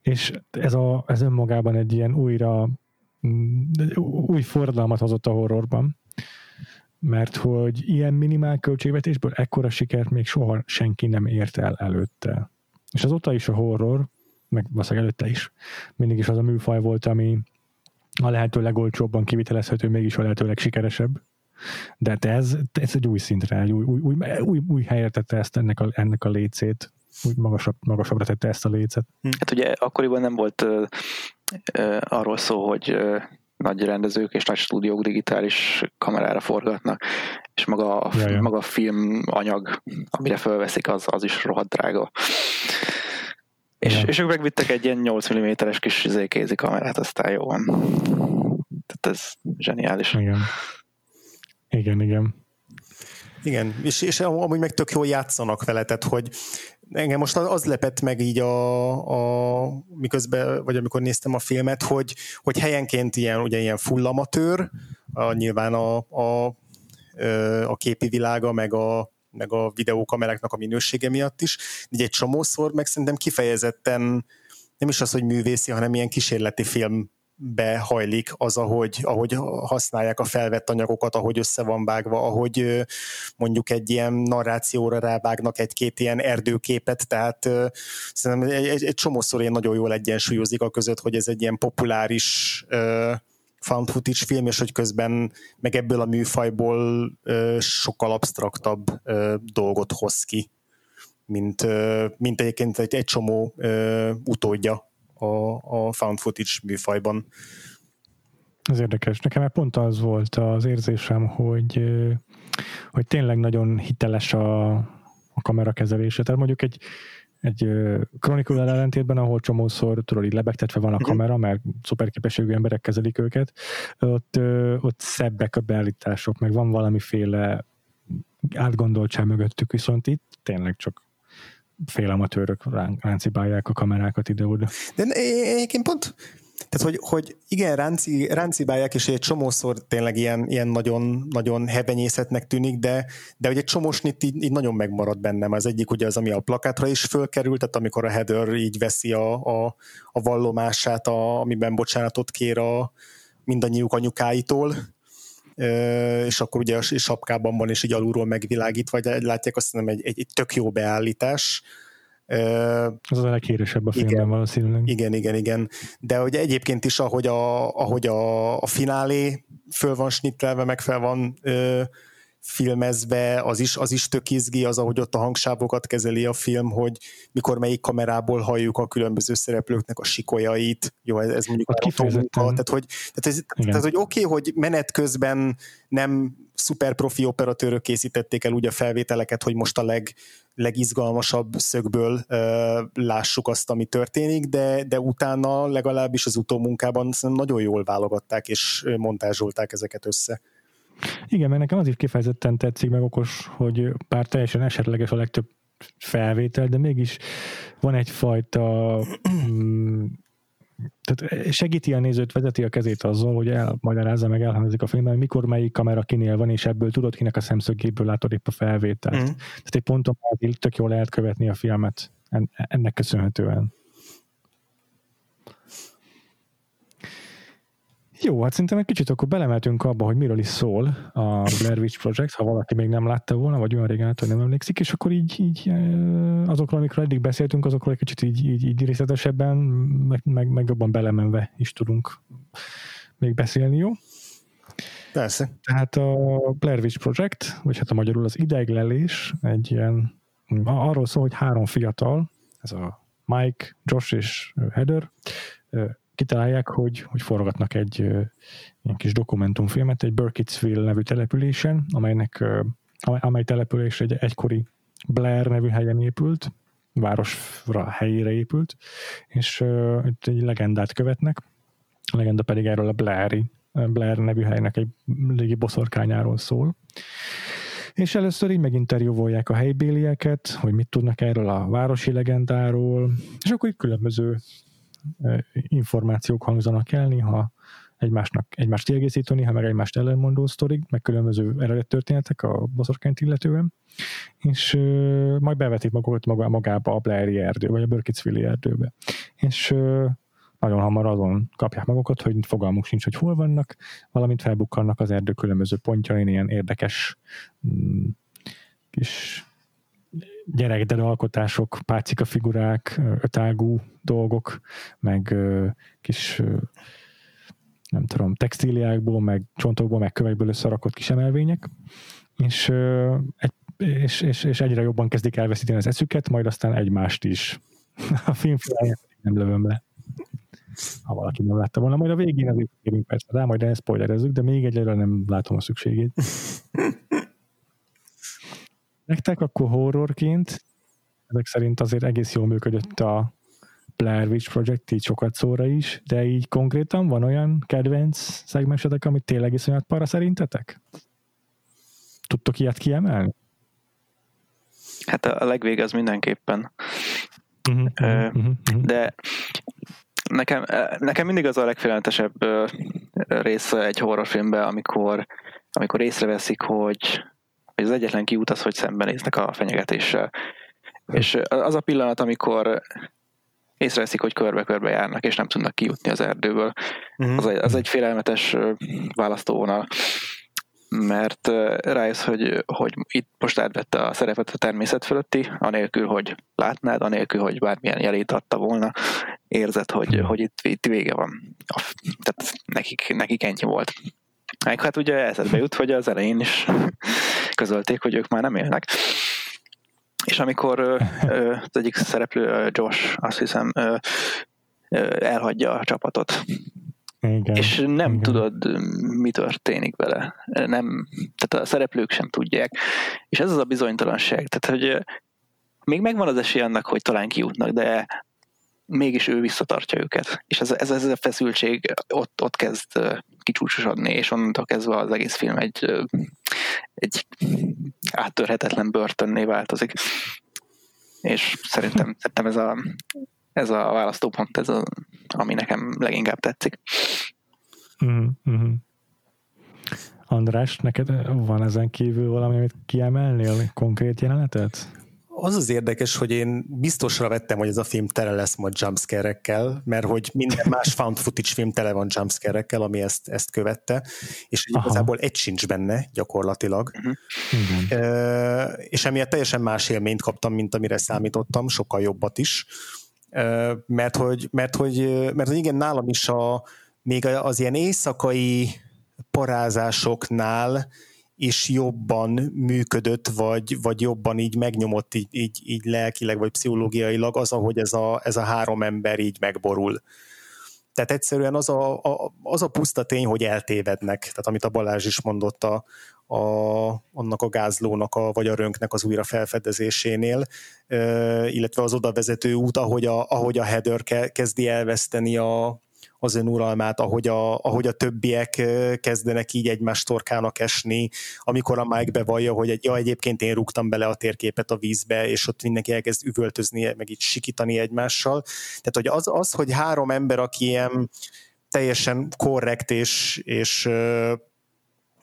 és ez, a, ez önmagában egy ilyen újra mm, új forradalmat hozott a horrorban, mert hogy ilyen minimál költségvetésből ekkora sikert még soha senki nem ért el előtte. És azóta is a horror, meg valószínűleg előtte is, mindig is az a műfaj volt, ami a lehető legolcsóbban kivitelezhető, mégis a lehető legsikeresebb. De ez, ez egy új szintre, egy új, új, új, új, új helyre tette ezt ennek a, ennek a lécét, úgy magasabb, magasabbra tette ezt a lécet. Hm. Hát ugye akkoriban nem volt uh, uh, arról szó, hogy uh, nagy rendezők és nagy stúdiók digitális kamerára forgatnak, és maga a, ja, ja. maga a film anyag, amire felveszik, az, az is rohadt drága. És, ja. és ők megvittek egy ilyen 8 mm-es kis izé, kézi kamerát, aztán jó van. Tehát ez zseniális. Igen. Igen, igen. Igen, és, és amúgy meg tök jól játszanak vele, tehát hogy engem most az lepett meg így a, a miközben, vagy amikor néztem a filmet, hogy, hogy helyenként ilyen, ugye ilyen fullamatőr, a, nyilván a, a, a képi világa, meg a, meg a videókameráknak a minősége miatt is, de egy csomószor meg szerintem kifejezetten nem is az, hogy művészi, hanem ilyen kísérleti film behajlik az, ahogy, ahogy használják a felvett anyagokat, ahogy össze van vágva, ahogy mondjuk egy ilyen narrációra rávágnak egy-két ilyen erdőképet, tehát szerintem egy, egy, egy csomószor ilyen nagyon jól egyensúlyozik a között, hogy ez egy ilyen populáris found footage film, és hogy közben meg ebből a műfajból sokkal absztraktabb dolgot hoz ki, mint, mint egyébként egy, egy csomó utódja a, a found footage műfajban. Ez érdekes. Nekem pont az volt az érzésem, hogy, hogy tényleg nagyon hiteles a, a kamera kezelése. Tehát mondjuk egy, egy Chronicle ellentétben, ahol csomószor tudod, így lebegtetve van a mhm. kamera, mert szuperképességű emberek kezelik őket, ott, ott szebbek a beállítások, meg van valamiféle átgondoltság mögöttük, viszont itt tényleg csak félamatőrök ráncibálják a kamerákat ide-oda. De egyébként pont, tehát, hogy, hogy igen, ránci, ráncibálják, és egy csomószor tényleg ilyen, ilyen nagyon, nagyon hevenyészetnek tűnik, de, de hogy egy csomósnit így, így, nagyon megmarad bennem. Az egyik ugye az, ami a plakátra is fölkerült, tehát amikor a Heather így veszi a, a, a vallomását, a, amiben bocsánatot kér a mindannyiuk anyukáitól, és akkor ugye a sapkában van, és így alulról megvilágítva, vagy látják azt hiszem egy, egy, egy tök jó beállítás. Az a leghíresebb a filmben igen, valószínűleg. Igen, igen, igen. De hogy egyébként is, ahogy a, ahogy a, a finálé föl van snittelve, meg fel van ö, filmezve, az is, az is tök izgi, az, ahogy ott a hangsávokat kezeli a film, hogy mikor melyik kamerából halljuk a különböző szereplőknek a sikolyait, jó, ez, ez mondjuk a tehát hogy, tehát, ez, tehát, hogy oké, okay, hogy menet közben nem szuper profi operatőrök készítették el úgy a felvételeket, hogy most a leg, legizgalmasabb szögből ö, lássuk azt, ami történik, de, de utána legalábbis az utómunkában nagyon jól válogatták és montázsolták ezeket össze. Igen, mert nekem az is kifejezetten tetszik, meg okos, hogy bár teljesen esetleges a legtöbb felvétel, de mégis van egyfajta mm, tehát segíti a nézőt, vezeti a kezét azzal, hogy elmagyarázza, meg elhangzik a filmben, mikor melyik kamera kinél van, és ebből tudod, kinek a szemszögéből látod épp a felvételt. Mm. Tehát egy ponton tök jól lehet követni a filmet ennek köszönhetően. Jó, hát szerintem egy kicsit akkor belemeltünk abba, hogy miről is szól a Blair Witch Project, ha valaki még nem látta volna, vagy olyan régen, hogy nem emlékszik, és akkor így, így azokról, amikről eddig beszéltünk, azokról egy kicsit így, így, így részletesebben, meg, meg, meg jobban belemenve is tudunk még beszélni, jó? Persze. Tehát a Blair Witch Project, vagy hát a magyarul az ideglelés, egy ilyen, arról szól, hogy három fiatal, ez a Mike, Josh és Heather, kitalálják, hogy, hogy forgatnak egy ilyen kis dokumentumfilmet egy Burkittsville nevű településen, amelynek, amely település egy egykori Blair nevű helyen épült, városra helyére épült, és uh, egy legendát követnek. A legenda pedig erről a Blairi, Blair nevű helynek egy légi boszorkányáról szól. És először így meginterjúvolják a helybélieket, hogy mit tudnak erről a városi legendáról, és akkor itt különböző információk hangzanak el, néha egymásnak, egymást kiegészítő, néha meg egymást ellenmondó sztorik, meg különböző eredet történetek a boszorkányt illetően, és uh, majd bevetik magukat maga, magába a Blairi erdő, vagy a Burkittsville erdőbe. És uh, nagyon hamar azon kapják magukat, hogy fogalmuk sincs, hogy hol vannak, valamint felbukkannak az erdő különböző pontjain, ilyen érdekes mm, kis gyerekdel alkotások, pácika figurák, ötágú dolgok, meg kis nem tudom, textíliákból, meg csontokból, meg kövekből összerakott kis emelvények, és, és, és, és egyre jobban kezdik elveszíteni az eszüket, majd aztán egymást is. A film nem lövöm le. Ha valaki nem látta volna, majd a végén azért kérünk persze rá, majd spoilerezzük, de még egyre nem látom a szükségét. Nektek akkor horrorként ezek szerint azért egész jól működött a Blair Witch Project így sokat szóra is, de így konkrétan van olyan kedvenc szegmensetek, amit tényleg iszonyat para szerintetek? Tudtok ilyet kiemelni? Hát a legvége az mindenképpen. Uh-huh, uh-huh, uh-huh. De nekem, nekem mindig az a legfélelmetesebb része egy horrorfilmben, amikor, amikor észreveszik, hogy, hogy az egyetlen kiút az, hogy szembenéznek a fenyegetéssel. És az a pillanat, amikor észreveszik, hogy körbe-körbe járnak, és nem tudnak kijutni az erdőből. Uh-huh. Az, egy, az egy félelmetes választóvonal mert rájössz, hogy, hogy itt most átvette a szerepet a természet fölötti, anélkül, hogy látnád, anélkül, hogy bármilyen jelét adta volna, érzed, hogy, hogy itt, itt vége van. Tehát nekik, nekik ennyi volt. Meg hát ugye eszedbe jut, hogy az elején is közölték, hogy ők már nem élnek. És amikor az egyik szereplő, Josh, azt hiszem, elhagyja a csapatot, igen, és nem igen. tudod, mi történik vele. Nem, tehát a szereplők sem tudják. És ez az a bizonytalanság. Tehát, hogy még megvan az esély annak, hogy talán kijutnak, de mégis ő visszatartja őket. És ez, ez, ez a feszültség ott, ott kezd kicsúcsosodni, és onnantól kezdve az egész film egy, egy áttörhetetlen börtönné változik. És szerintem, szerintem ez a, ez a választópont, ez a, ami nekem leginkább tetszik. Mm-hmm. András, neked van ezen kívül valami, amit kiemelnél, konkrét jelenetet? Az az érdekes, hogy én biztosra vettem, hogy ez a film tele lesz majd jumpscare-ekkel, mert hogy minden más found footage film tele van jumpscare-ekkel, ami ezt, ezt követte, és Aha. igazából egy sincs benne gyakorlatilag. Uh-huh. E, és emiatt teljesen más élményt kaptam, mint amire számítottam, sokkal jobbat is. E, mert hogy, mert hogy, mert hogy igen, nálam is a, még az ilyen éjszakai parázásoknál is jobban működött, vagy, vagy jobban így megnyomott így, így, így lelkileg, vagy pszichológiailag az, ahogy ez a, ez a három ember így megborul. Tehát egyszerűen az a, a, az a puszta tény, hogy eltévednek, tehát amit a Balázs is mondott a, a, annak a gázlónak, a, vagy a rönknek az újra felfedezésénél, illetve az oda vezető út, ahogy a, ahogy a header kezdi elveszteni a, az önuralmát, ahogy a, ahogy a többiek kezdenek így egymás torkának esni, amikor a Mike bevallja, hogy ja, egyébként én rúgtam bele a térképet a vízbe, és ott mindenki elkezd üvöltözni, meg így sikítani egymással. Tehát, hogy az, az hogy három ember, aki ilyen teljesen korrekt és, és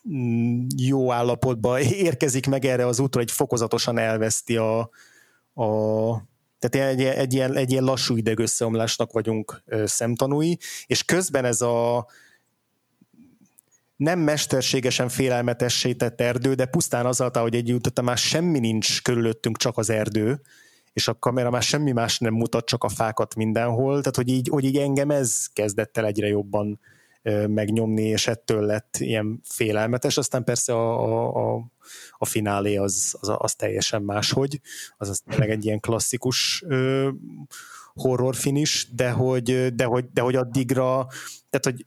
mm, jó állapotban érkezik meg erre az útra, egy fokozatosan elveszti a, a, tehát egy, egy, ilyen, egy ilyen lassú idegösszeomlásnak vagyunk szemtanúi, és közben ez a nem mesterségesen félelmetessé tett erdő, de pusztán azáltal, hogy egy után már semmi nincs körülöttünk, csak az erdő, és a kamera már semmi más nem mutat, csak a fákat mindenhol, tehát hogy így, hogy így engem ez kezdett el egyre jobban megnyomni, és ettől lett ilyen félelmetes. Aztán persze a, a, a, a finálé az, az, az teljesen máshogy, az az tényleg egy ilyen klasszikus horror finish, de hogy, de hogy, de hogy addigra, tehát hogy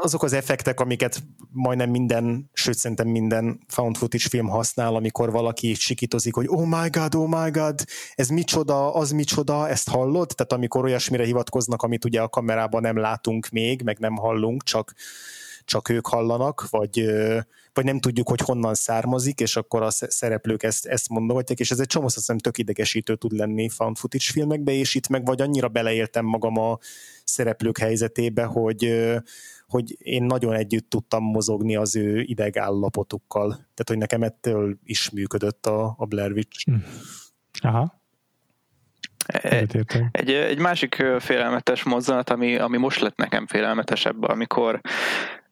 azok az effektek, amiket majdnem minden, sőt szerintem minden found footage film használ, amikor valaki sikítozik, hogy oh my god, oh my god, ez micsoda, az micsoda, ezt hallod? Tehát amikor olyasmire hivatkoznak, amit ugye a kamerában nem látunk még, meg nem hallunk, csak, csak ők hallanak, vagy, vagy nem tudjuk, hogy honnan származik, és akkor a szereplők ezt, ezt mondogatják, és ez egy csomó hiszem tök idegesítő tud lenni found footage filmekbe, és itt meg vagy annyira beleéltem magam a szereplők helyzetébe, hogy, hogy én nagyon együtt tudtam mozogni az ő idegállapotukkal. Tehát, hogy nekem ettől is működött a, a Blair Witch. Hm. Aha. Egy, egy, egy másik félelmetes mozzanat, ami, ami most lett nekem félelmetesebb, amikor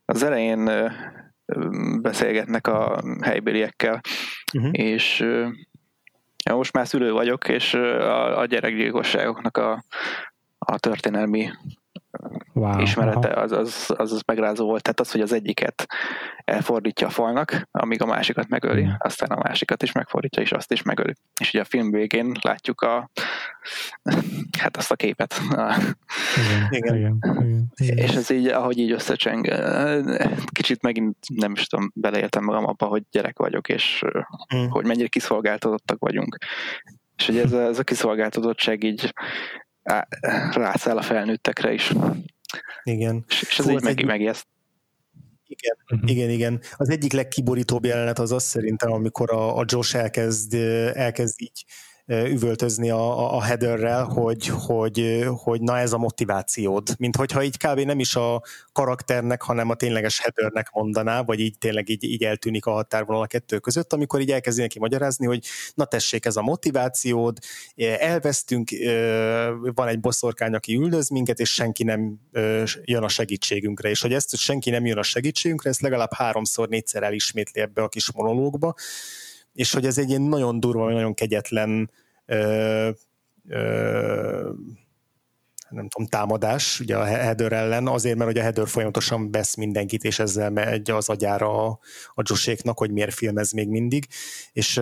az elején beszélgetnek a helybéliekkel, uh-huh. és ja, most már szülő vagyok, és a, a gyerekgyilkosságoknak a, a történelmi wow, ismerete az, az, az, az megrázó volt. Tehát az, hogy az egyiket elfordítja a falnak, amíg a másikat megöli, mm. aztán a másikat is megfordítja, és azt is megöli. És ugye a film végén látjuk a hát azt a képet. Igen, igen. igen, igen, igen. És ez így, ahogy így összecseng, kicsit megint nem is tudom, beleéltem magam abba, hogy gyerek vagyok, és mm. hogy mennyire kiszolgáltatottak vagyunk. És hogy ez a, ez a kiszolgáltatottság így rászáll a felnőttekre is. Igen. És, és ez Fú, így meg, egy... megijeszt. Igen, uh-huh. igen, igen. Az egyik legkiborítóbb jelenet az az szerintem, amikor a, a Josh elkezd, elkezd így üvöltözni a, a headerrel, hogy, hogy, hogy na ez a motivációd. Mint hogyha így kb. nem is a karakternek, hanem a tényleges headernek mondaná, vagy így tényleg így, így eltűnik a határvonal a kettő között, amikor így elkezdi neki magyarázni, hogy na tessék, ez a motivációd, elvesztünk, van egy boszorkány, aki üldöz minket, és senki nem jön a segítségünkre. És hogy ezt, hogy senki nem jön a segítségünkre, ezt legalább háromszor, négyszer elismétli ebbe a kis monológba, és hogy ez egy ilyen nagyon durva, nagyon kegyetlen ö, ö, nem tudom, támadás ugye a header ellen, azért, mert hogy a header folyamatosan vesz mindenkit, és ezzel megy az agyára a, a hogy miért filmez még mindig, és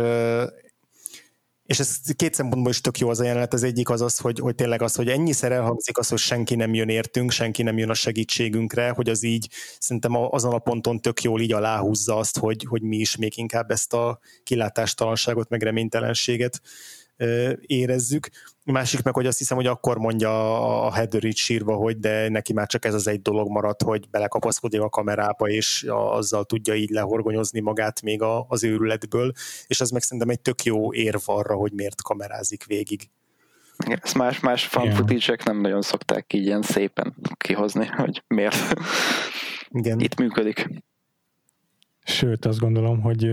és ez két szempontból is tök jó az a jelenet. Az egyik az az, hogy, hogy tényleg az, hogy ennyiszer elhangzik az, hogy senki nem jön értünk, senki nem jön a segítségünkre, hogy az így szerintem azon a ponton tök jól így aláhúzza azt, hogy, hogy mi is még inkább ezt a kilátástalanságot, meg reménytelenséget érezzük. A másik meg, hogy azt hiszem, hogy akkor mondja a Heather így sírva, hogy de neki már csak ez az egy dolog maradt, hogy belekapaszkodik a kamerába, és azzal tudja így lehorgonyozni magát még az őrületből, és ez meg szerintem egy tök jó érv arra, hogy miért kamerázik végig. Ezt más, más fan footage nem nagyon szokták így ilyen szépen kihozni, hogy miért Igen. itt működik. Sőt, azt gondolom, hogy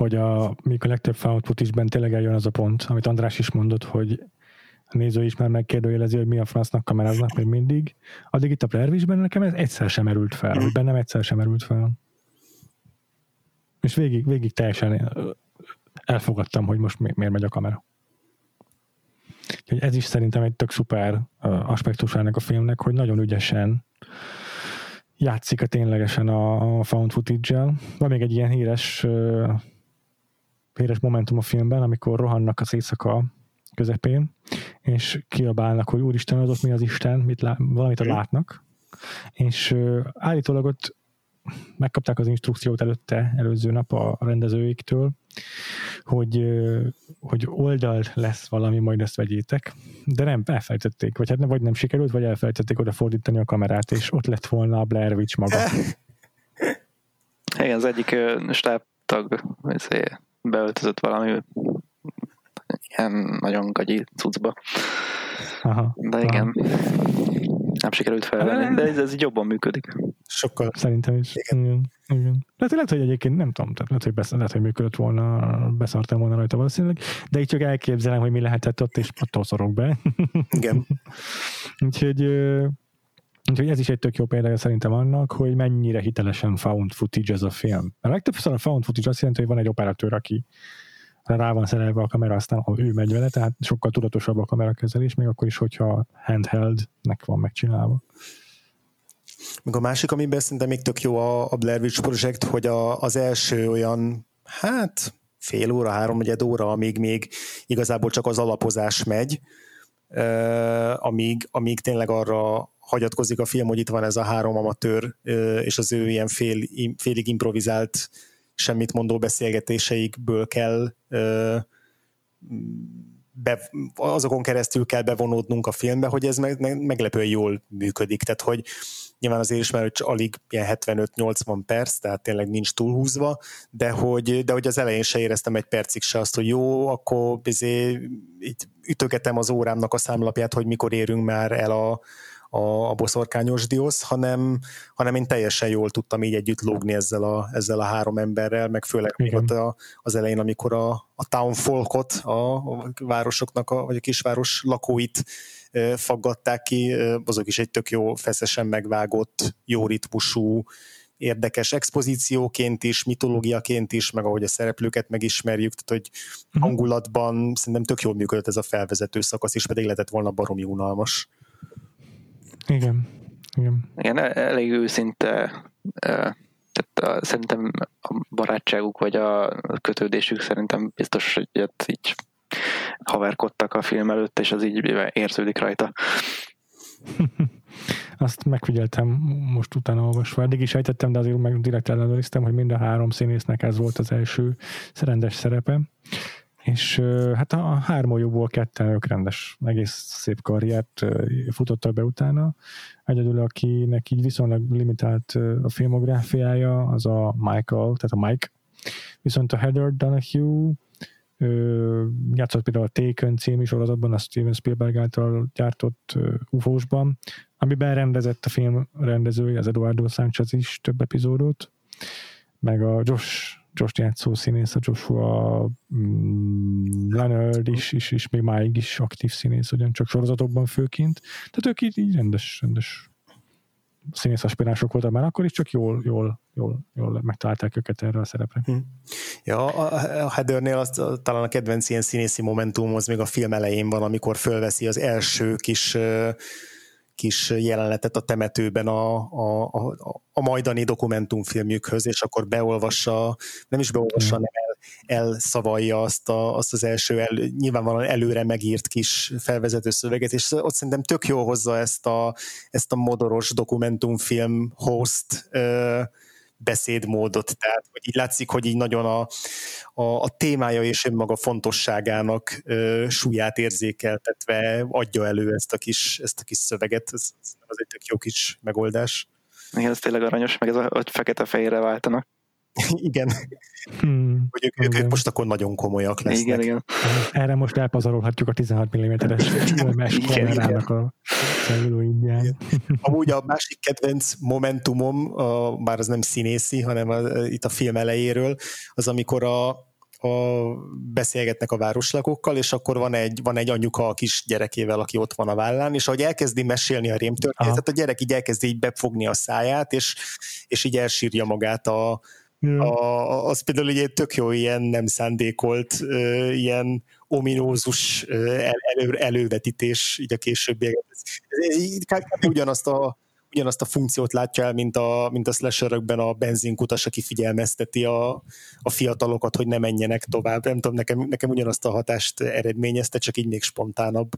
hogy a, még a legtöbb found footage tényleg eljön az a pont, amit András is mondott, hogy a néző is már megkérdőjelezi, hogy mi a francnak kameráznak még mindig. Addig itt a Blair nekem ez egyszer sem merült fel, hogy bennem egyszer sem merült fel. És végig, végig teljesen elfogadtam, hogy most miért megy a kamera. Úgyhogy ez is szerintem egy tök szuper aspektus ennek a filmnek, hogy nagyon ügyesen játszik a ténylegesen a found footage-el. Van még egy ilyen híres híres momentum a filmben, amikor rohannak az éjszaka közepén, és kiabálnak, hogy úristen, az ott mi az Isten, mit lá- valamit látnak, és uh, állítólag ott megkapták az instrukciót előtte, előző nap a rendezőiktől, hogy, hogy oldal lesz valami, majd ezt vegyétek, de nem, elfelejtették, vagy hát nem, vagy nem sikerült, vagy elfelejtették oda fordítani a kamerát, és ott lett volna a Blair Witch maga. Igen, az egyik stábtag beöltözött valami ilyen nagyon gagyi cuccba. Aha, De igen, aha. nem sikerült felvenni, de ez, ez így jobban működik. Sokkal. Szerintem is. Igen. igen. igen. Lehet, lehet, hogy egyébként nem tudom, tehát lehet, hogy, besz, lehet, hogy működött volna, beszartam volna rajta valószínűleg, de így csak elképzelem, hogy mi lehetett ott, és attól szorok be. Igen. Úgyhogy Úgyhogy ez is egy tök jó példája szerintem annak, hogy mennyire hitelesen found footage ez a film. A legtöbbször a found footage azt jelenti, hogy van egy operatőr, aki rá van szerelve a kamera, aztán ő megy vele, tehát sokkal tudatosabb a kamerakezelés, még akkor is, hogyha handheldnek van megcsinálva. Még a másik, amiben szerintem még tök jó a, a Blair Witch Project, hogy a, az első olyan hát fél óra, háromnegyed óra, amíg még igazából csak az alapozás megy, amíg, amíg tényleg arra hagyatkozik a film, hogy itt van ez a három amatőr, és az ő ilyen fél, félig improvizált, semmit mondó beszélgetéseikből kell be, azokon keresztül kell bevonódnunk a filmbe, hogy ez meg, meg, meglepően jól működik. Tehát, hogy nyilván azért is, mert alig ilyen 75-80 perc, tehát tényleg nincs túlhúzva, de hogy, de hogy az elején se éreztem egy percig se azt, hogy jó, akkor bizé, így ütögetem az órámnak a számlapját, hogy mikor érünk már el a, a, a boszorkányos diósz, hanem, hanem én teljesen jól tudtam így együtt lógni ezzel a, ezzel a három emberrel, meg főleg ott a, az elején, amikor a, a town folkot, a, a városoknak, a, vagy a kisváros lakóit e, faggatták ki, e, azok is egy tök jó, feszesen megvágott, jó ritmusú, érdekes expozícióként is, mitológiaként is, meg ahogy a szereplőket megismerjük, tehát hogy mhm. hangulatban szerintem tök jól működött ez a felvezető szakasz is, pedig lehetett volna baromi unalmas. Igen. Igen. Igen, e- elég őszinte tehát a, szerintem a barátságuk vagy a kötődésük szerintem biztos, hogy így haverkodtak a film előtt, és az így érződik rajta. Azt megfigyeltem most utána olvasva. Eddig is ejtettem, de azért meg direkt ellenőriztem, hogy mind a három színésznek ez volt az első rendes szerepe. És hát a hármójúból ketten ők rendes, egész szép karriert futottak be utána. Egyedül, akinek így viszonylag limitált a filmográfiája, az a Michael, tehát a Mike. Viszont a Heather Donahue játszott például a Taken című sorozatban, a Steven Spielberg által gyártott UFO-sban, amiben rendezett a film rendezője, az Eduardo Sánchez is több epizódot, meg a Josh Josh játszó színész, a Joshua mm, Leonard is, is, is, még máig is aktív színész, ugyancsak sorozatokban főként. Tehát ők így, így rendes, rendes színész aspirások voltak már akkor is, csak jól, jól, jól, jól megtalálták őket erre a szerepre. Hm. Ja, a, a Heathernél az, talán a kedvenc ilyen színészi momentum az még a film elején van, amikor fölveszi az első kis kis jelenetet a temetőben a, a, a, a majdani dokumentumfilmjükhöz, és akkor beolvassa, nem is beolvassa, hanem el, elszavalja azt, a, azt az első, el, nyilvánvalóan előre megírt kis felvezető szöveget, és ott szerintem tök jó hozza ezt a, ezt a modoros dokumentumfilm host ö, beszédmódot, tehát hogy így látszik, hogy így nagyon a, a, a témája és önmaga fontosságának ö, súlyát érzékeltetve adja elő ezt a kis, ezt a kis szöveget, ez, ez egy tök jó kis megoldás. Igen, ez tényleg aranyos, meg ez a, hogy fekete-fehérre váltanak. igen. Hmm. Hogy ők, ők, ők most akkor nagyon komolyak lesznek. Igen, igen. Erre most elpazarolhatjuk a 16 mm-es filmes kamerának a igen. Amúgy a másik kedvenc momentumom, a, bár az nem színészi, hanem a, itt a film elejéről, az amikor a, a, beszélgetnek a városlakókkal, és akkor van egy, van egy anyuka a kis gyerekével, aki ott van a vállán, és ahogy elkezdi mesélni a rémtörténetet, a gyerek így elkezdi így befogni a száját, és, és így elsírja magát a, a, az például egy tök jó ilyen nem szándékolt, ilyen ominózus elő, elővetítés így a későbbiek. Kb. ugyanazt a, ugyanazt a funkciót látja el, mint a, mint a slasherökben a benzinkutas, aki figyelmezteti a, a fiatalokat, hogy ne menjenek tovább. Nem tudom, nekem, nekem ugyanazt a hatást eredményezte, csak így még spontánabb.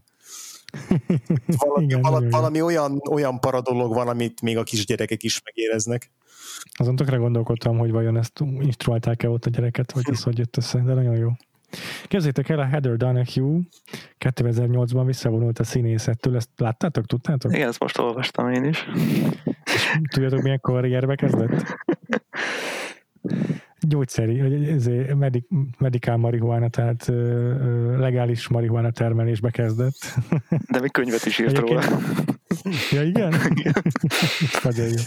Valami, igen, valami, valami olyan, olyan paradolog van, amit még a kisgyerekek is megéreznek. Azon tökre gondolkodtam, hogy vajon ezt instruálták-e ott a gyereket, vagy ez hogy jött össze, de nagyon jó. Kezdjétek el, a Heather Donahue 2008-ban visszavonult a színészettől, ezt láttátok, tudtátok? Igen, ezt most olvastam én is. Tudjátok, milyen karrierbe kezdett? gyógyszeri, hogy ez medik, medikál marihuana, tehát legális marihuana termelésbe kezdett. De még könyvet is írt róla. Ja, igen?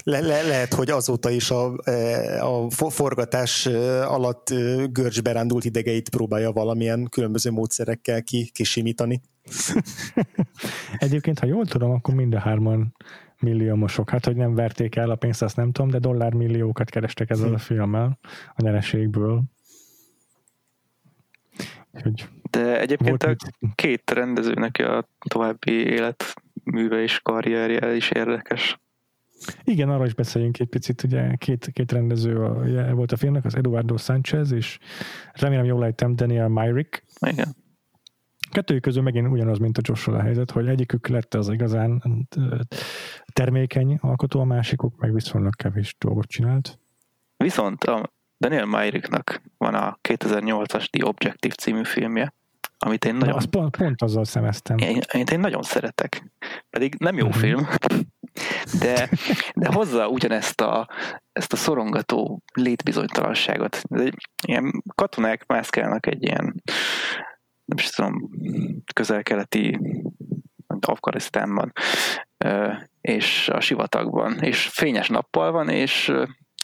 Le, le, lehet, hogy azóta is a, e, a forgatás e, alatt e, görcsbe rándult idegeit próbálja valamilyen különböző módszerekkel ki, kisimítani. Egyébként, ha jól tudom, akkor mind a hárman milliómosok. Hát, hogy nem verték el a pénzt, azt nem tudom, de dollármilliókat kerestek ezzel a filmmel a nyereségből. Hogy de egyébként a két rendezőnek a további életműve és karrierje is érdekes. Igen, arra is beszéljünk egy picit, ugye két, két rendező a, volt a filmnek, az Eduardo Sanchez, és remélem jól lejtem Daniel Myrick. Igen. Kettőjük közül megint ugyanaz, mint a josh a helyzet, hogy egyikük lett az igazán termékeny alkotó, a másikuk meg viszonylag kevés dolgot csinált. Viszont a Daniel Myricknak van a 2008-as The Objective című filmje, amit én nagyon... Na, azt pont, pont azzal szemeztem. Én, én, én nagyon szeretek. Pedig nem jó uh-huh. film, de, de hozza ugyanezt a, ezt a szorongató létbizonytalanságot. Ilyen katonák mászkálnak egy ilyen nem is tudom, közel-keleti Afganisztánban, és a sivatagban, és fényes nappal van, és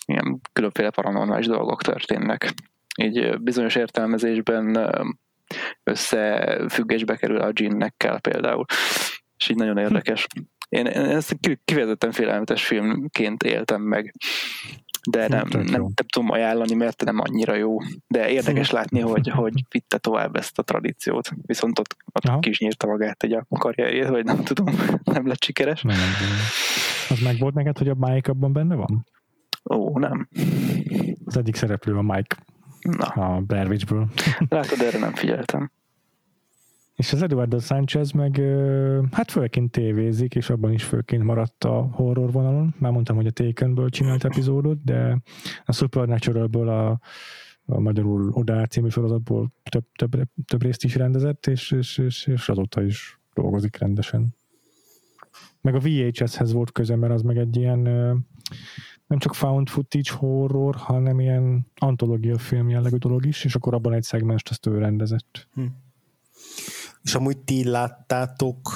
ilyen különféle paranormális dolgok történnek. Így bizonyos értelmezésben összefüggésbe kerül a ginnekkel például, és így nagyon érdekes. Én, én ezt kifejezetten félelmetes filmként éltem meg de nem, nem, nem, nem tudom ajánlani, mert nem annyira jó. De érdekes látni, hogy, hogy vitte tovább ezt a tradíciót. Viszont ott, ott ki is nyírta magát egy a karrierjét, vagy nem tudom, nem lett sikeres. Nem, nem, nem. Az meg volt neked, hogy a Mike abban benne van? Ó, nem. Az egyik szereplő a Mike. Na. A Blair Witch-ből. Látod, erre nem figyeltem. És az Eduardo Sánchez meg hát főként tévézik, és abban is főként maradt a horror vonalon. Már mondtam, hogy a Takenből csinált epizódot, de a Supernaturalből a, a magyarul Oda című sorozatból több, több, több részt is rendezett, és, és, és, és azóta is dolgozik rendesen. Meg a VHS-hez volt köze, mert az meg egy ilyen nem csak found footage horror, hanem ilyen antológia film jellegű dolog is, és akkor abban egy szegmest azt ő rendezett. Hm. És amúgy ti láttátok,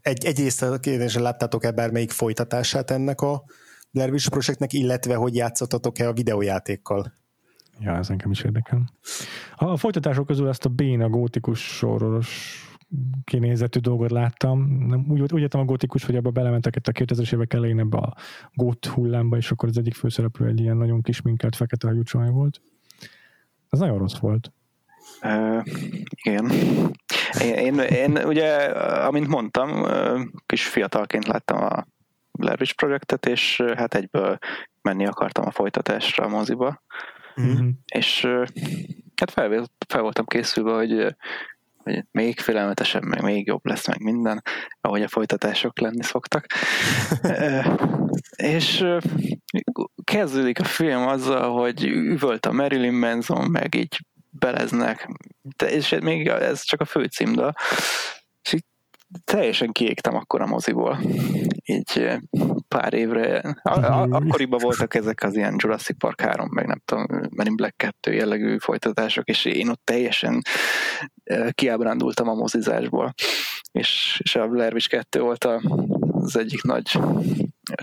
egy, egyrészt a kérdésre láttátok-e bármelyik folytatását ennek a Witch projektnek, illetve hogy játszottatok-e a videójátékkal? Ja, ez engem is érdekel. A folytatások közül ezt a béna gótikus sororos kinézetű dolgot láttam. Úgy, úgy értem a gótikus, hogy abba belementek itt a 2000-es évek elején ebbe a gót hullámba, és akkor az egyik főszereplő egy ilyen nagyon kis minkelt fekete hajú volt. Ez nagyon rossz volt. Uh, igen. Én, én, én ugye, amint mondtam, kis fiatalként láttam a Blair Witch projektet, és hát egyből menni akartam a folytatásra a moziba. Mm-hmm. És hát fel, fel voltam készülve, hogy, hogy még félelmetesebb, meg még jobb lesz, meg minden, ahogy a folytatások lenni szoktak. és kezdődik a film azzal, hogy üvölt a Marilyn Manson, meg így beleznek, de, és még ez csak a főcímdal, és így teljesen kiégtem akkor a moziból. Így pár évre. A, a, akkoriban voltak ezek az ilyen Jurassic Park 3, meg nem tudom, Men in Black 2 jellegű folytatások, és én ott teljesen kiábrándultam a mozizásból. És, és a Blair Witch 2 volt a, az egyik nagy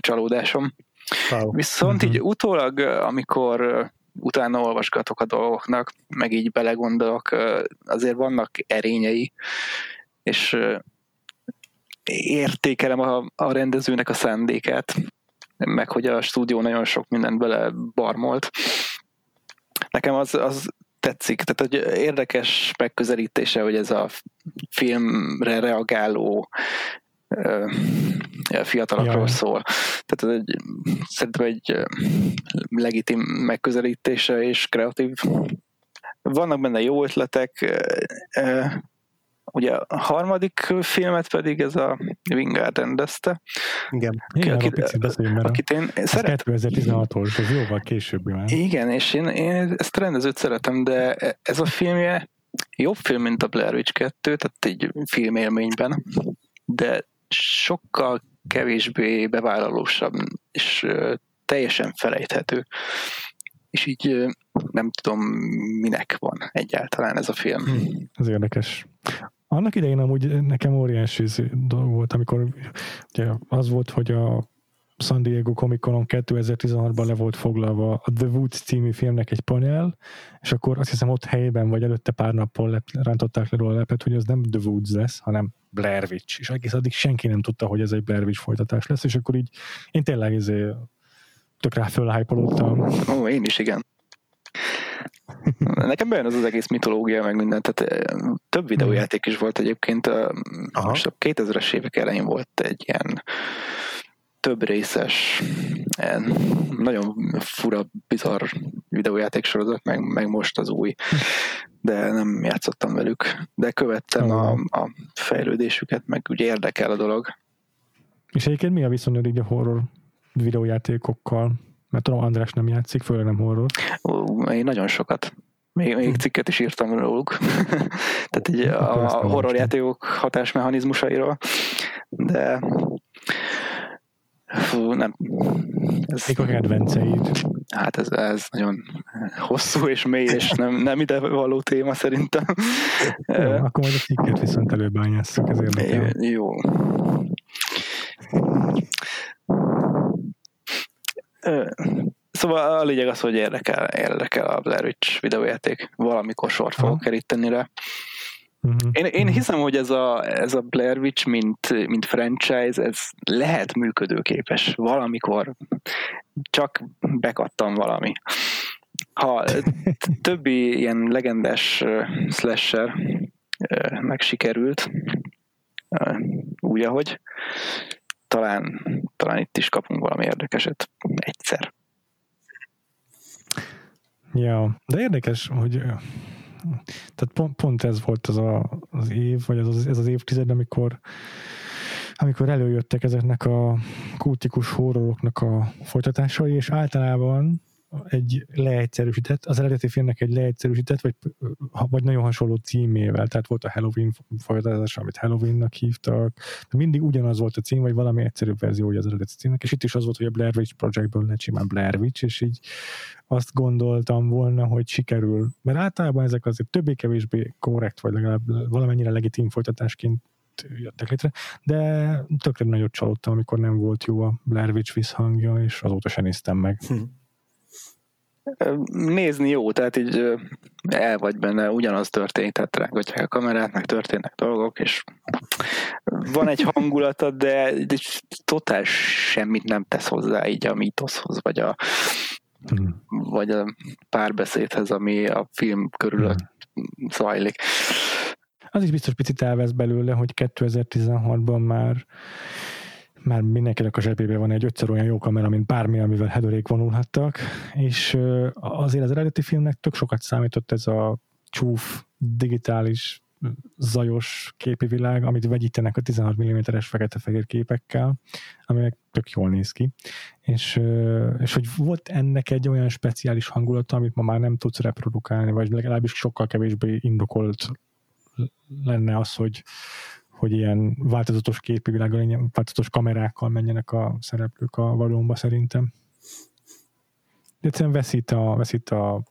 csalódásom. Wow. Viszont így mhm. utólag, amikor utána olvasgatok a dolgoknak, meg így belegondolok, azért vannak erényei, és értékelem a, a rendezőnek a szándékát, meg hogy a stúdió nagyon sok mindent bele barmolt. Nekem az, az tetszik, tehát hogy érdekes megközelítése, hogy ez a filmre reagáló fiatalokról Jaj. szól. Tehát ez egy, szerintem egy legitim megközelítése és kreatív. Vannak benne jó ötletek, Ugye a harmadik filmet pedig ez a Wingard rendezte. Igen, Igen akit, picit beszéljünk, akit én szeret... 2016-os, ez jóval később már. Igen, és én, én ezt a rendezőt szeretem, de ez a filmje jobb film, mint a Blair Witch 2, tehát egy filmélményben, de sokkal kevésbé bevállalósabb, és teljesen felejthető. És így nem tudom, minek van egyáltalán ez a film. Hmm, ez érdekes. Annak idején amúgy nekem óriási dolog volt, amikor ugye az volt, hogy a San Diego Comic Conon 2016-ban le volt foglalva a The Woods című filmnek egy panel, és akkor azt hiszem ott helyben, vagy előtte pár nappal lep, rántották le róla a lepet, hogy az nem The Woods lesz, hanem Blair Witch, és egész addig senki nem tudta, hogy ez egy Blair Witch folytatás lesz, és akkor így én tényleg izé, tök rá fölhájpolódtam. Ó, én is, igen. Nekem bejön az az egész mitológia, meg minden, tehát több videójáték is volt egyébként. Aha. Most a 2000-es évek elején volt egy ilyen több részes, nagyon fura, bizarr videójáték sorozat, meg, meg most az új, de nem játszottam velük, de követtem a, a fejlődésüket, meg ugye érdekel a dolog. És egyébként mi a viszonyod így a horror videójátékokkal? Mert tudom, András nem játszik, főleg nem horror. Én nagyon sokat. Még, még cikket is írtam róluk. Tehát így a, a horrorjátékok hatásmechanizmusairól. De Fú, nem. Ez, Mik a kedvenceid? Hát ez, ez nagyon hosszú és mély, és nem, nem ide való téma szerintem. Jó, akkor majd a cikket viszont előbányásszuk, ez érdekel. Jó. Szóval a lényeg az, hogy érdekel, érdekel a Blair Witch videójáték. Valamikor sort fogok keríteni rá. Uh-huh. Én, én hiszem, hogy ez a, ez a Blair Witch, mint, mint franchise, ez lehet működőképes. Valamikor csak bekattam valami. Ha többi ilyen legendás slasher meg sikerült, úgy, ahogy talán, talán itt is kapunk valami érdekeset egyszer. Ja, de érdekes, hogy tehát pont, pont ez volt az a, az év, vagy az, ez az évtized, amikor amikor előjöttek ezeknek a kultikus horroroknak a folytatásai, és általában egy leegyszerűsített, az eredeti filmnek egy leegyszerűsített, vagy, vagy nagyon hasonló címével, tehát volt a Halloween folytatás, amit Halloweennak hívtak, de mindig ugyanaz volt a cím, vagy valami egyszerűbb verziója az eredeti címnek, és itt is az volt, hogy a Blair Witch Projectből lett simán Blair Witch, és így azt gondoltam volna, hogy sikerül, mert általában ezek azért többé-kevésbé korrekt, vagy legalább valamennyire legitim folytatásként jöttek létre, de tökre nagyot csalódtam, amikor nem volt jó a Blair Witch visszhangja, és azóta sem néztem meg. Hm nézni jó, tehát így el vagy benne, ugyanaz történik, tehát rángatják a kamerát, meg történnek dolgok, és van egy hangulata, de, totál semmit nem tesz hozzá így a mítoszhoz, vagy a, hmm. vagy a párbeszédhez, ami a film körül hmm. zajlik. Az is biztos picit elvesz belőle, hogy 2016-ban már már mindenkinek a zsebében van egy ötször olyan jó kamera, mint bármi, amivel hedőrék vonulhattak, és azért az eredeti filmnek tök sokat számított ez a csúf, digitális, zajos képi világ, amit vegyítenek a 16 mm-es fekete-fehér képekkel, aminek tök jól néz ki. És, és hogy volt ennek egy olyan speciális hangulata, amit ma már nem tudsz reprodukálni, vagy legalábbis sokkal kevésbé indokolt lenne az, hogy, hogy ilyen változatos képi világgal, változatos kamerákkal menjenek a szereplők a valóban szerintem. De egyszerűen veszít a, veszít a,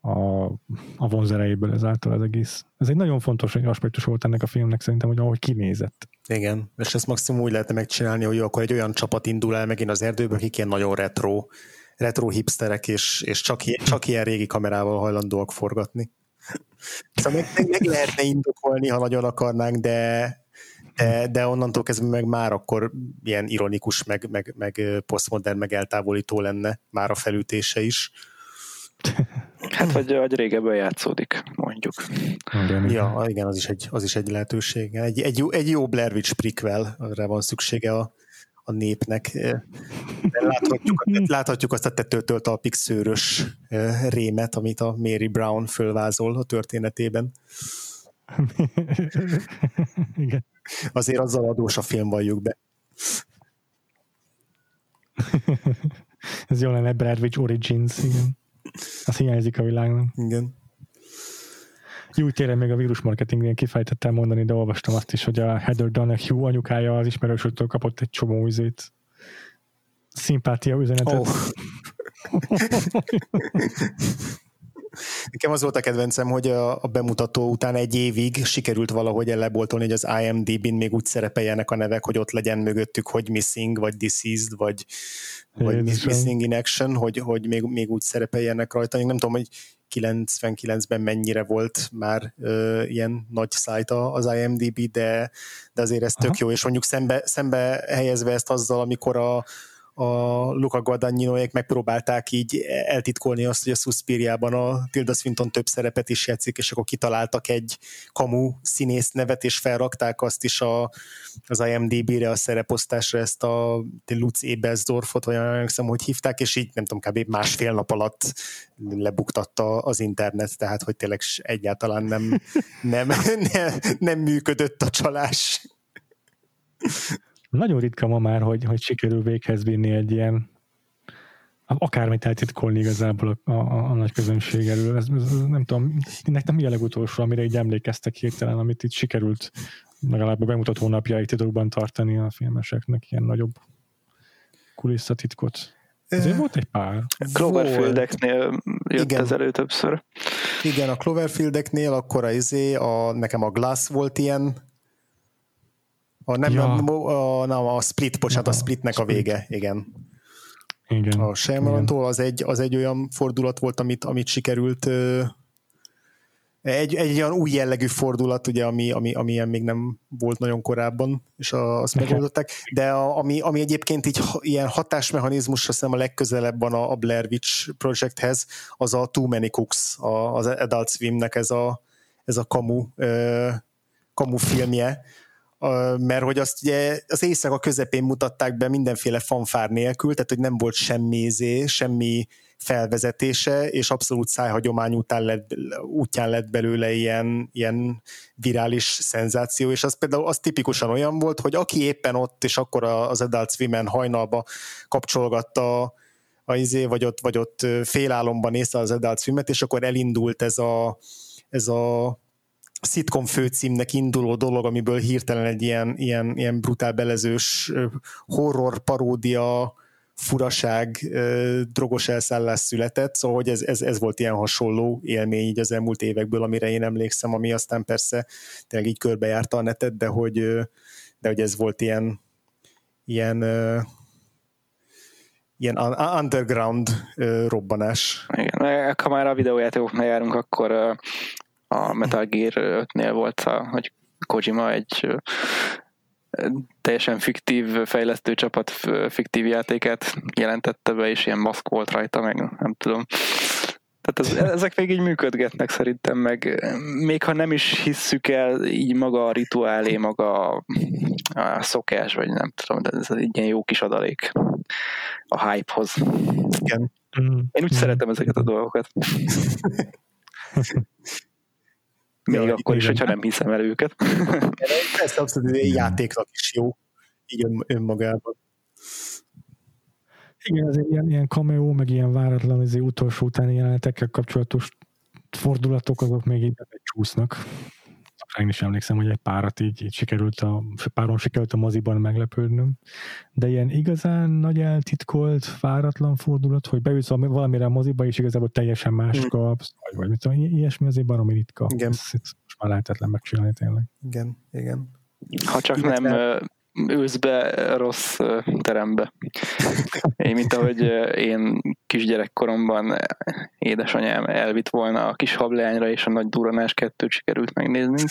a, a vonzerejéből ezáltal az egész. Ez egy nagyon fontos aspektus volt ennek a filmnek szerintem, hogy ahogy kinézett. Igen, és ezt maximum úgy lehetne megcsinálni, hogy akkor egy olyan csapat indul el megint az erdőből, akik ilyen nagyon retro, retro hipsterek, és, és csak, csak ilyen régi kamerával hajlandóak forgatni. Szóval meg, meg, meg lehetne indokolni, ha nagyon akarnánk, de, de, de onnantól kezdve meg már akkor ilyen ironikus, meg, meg, meg posztmodern, meg eltávolító lenne már a felütése is. Hát, vagy, vagy régebben játszódik, mondjuk. Igen, ja, igen, az is egy, az is egy lehetőség. Egy, egy, jó, egy jó Blair Witch prequel, arra van szüksége a, a népnek. Láthatjuk, láthatjuk azt a tetőtől talpig szőrös rémet, amit a Mary Brown fölvázol a történetében. Igen. Azért azzal adós a film, valljuk be. Ez jó lenne Bradwich Origins, igen. Az hiányzik a világnak. Igen. Jó, tényleg még a vírusmarketingnél kifejtettem mondani, de olvastam azt is, hogy a Heather Donahue anyukája az ismerősöktől kapott egy csomó üzét. Szimpátia üzenetet. Oh. Nekem az volt a kedvencem, hogy a, a bemutató után egy évig sikerült valahogy elleboltolni, hogy az IMDb-n még úgy szerepeljenek a nevek, hogy ott legyen mögöttük, hogy missing, vagy deceased, vagy, vagy missing in action, hogy, hogy még, még úgy szerepeljenek rajta. Én nem tudom, hogy 99-ben mennyire volt már ö, ilyen nagy szájta az IMDb, de, de azért ez tök Aha. jó, és mondjuk szembe, szembe helyezve ezt azzal, amikor a, a Luca Guadagninoék megpróbálták így eltitkolni azt, hogy a Suspiriában a Tilda Swinton több szerepet is játszik, és akkor kitaláltak egy kamu színész nevet, és felrakták azt is a, az IMDB-re, a szereposztásra ezt a Lutz Ebersdorfot, vagy hiszem, hogy hívták, és így nem tudom, kb. másfél nap alatt lebuktatta az internet, tehát hogy tényleg egyáltalán nem, nem, nem, nem működött a csalás. Nagyon ritka ma már, hogy, hogy sikerül véghez vinni egy ilyen akármit eltitkolni igazából a, a, a nagy közönség elől. Ez, ez, nem tudom, nekem mi a legutolsó, amire így emlékeztek hirtelen, amit itt sikerült legalább a bemutató napjáig titokban tartani a filmeseknek ilyen nagyobb kulisszatitkot. Azért volt egy pár. Cloverfieldeknél jött Igen. ez elő többször. Igen, a Cloverfieldeknél akkor a izé, a, nekem a Glass volt ilyen, a, nem, ja. a, a, nem, a Split, bocsánat, a Splitnek a vége, igen. Igen. A Shyamalan-tól az egy, az egy olyan fordulat volt, amit, amit sikerült egy, egy olyan új jellegű fordulat, ugye, ami, ami, ami ilyen még nem volt nagyon korábban, és a, azt megoldották, de a, ami, ami egyébként így ilyen hatásmechanizmus, azt hiszem a legközelebb van a, a Blair Witch projekthez, az a Too Many Cooks, a, az Adult Swimnek ez a, ez a kamu, kamu filmje, mert hogy azt ugye az éjszaka közepén mutatták be mindenféle fanfár nélkül, tehát hogy nem volt semmi izé, semmi felvezetése, és abszolút szájhagyomány után lett, útján lett belőle ilyen, ilyen virális szenzáció, és az például az tipikusan olyan volt, hogy aki éppen ott, és akkor az Adult Swim-en hajnalba kapcsolgatta a izé, vagy ott, vagy ott félálomban nézte az Adult Swim-et, és akkor elindult ez a, ez a szitkom főcímnek induló dolog, amiből hirtelen egy ilyen, ilyen, ilyen brutál belezős horror paródia furaság, drogos elszállás született, szóval hogy ez, ez, ez volt ilyen hasonló élmény így az elmúlt évekből, amire én emlékszem, ami aztán persze tényleg így körbejárta a netet, de hogy, de hogy ez volt ilyen ilyen ilyen underground robbanás. Igen, ha már a videójátékoknál járunk, akkor a Metal Gear 5-nél volt, a, hogy Kojima egy teljesen fiktív fejlesztő csapat fiktív játékát jelentette be, és ilyen maszk volt rajta, meg nem tudom. Tehát ez, ezek még így működgetnek szerintem, meg még ha nem is hisszük el így maga a rituálé, maga a, a szokás, vagy nem tudom, de ez egy ilyen jó kis adalék a hype-hoz. Igen. Én úgy mm. szeretem ezeket a dolgokat. Még ja, akkor is, hogyha nem hiszem el őket. Ez abszolút egy játéknak is jó, így ön, önmagában. Igen, ez ilyen, ilyen cameo, meg ilyen váratlan az utolsó utáni jelenetekkel kapcsolatos fordulatok, azok még így csúsznak. Én is emlékszem, hogy egy párat így, így sikerült a, páron sikerült a moziban meglepődnöm. De ilyen igazán nagy eltitkolt, fáratlan fordulat, hogy beülsz valamire a moziba, és igazából teljesen más mm. kapsz, vagy, vagy mit tudom, ilyesmi azért baromi ritka. Igen. Ez, ez most már lehetetlen megcsinálni tényleg. Igen, igen. Ha csak Illetve... nem ülsz be rossz terembe. Én, mint ahogy én kisgyerekkoromban édesanyám elvitt volna a kis hableányra, és a nagy duranás kettőt sikerült megnéznünk.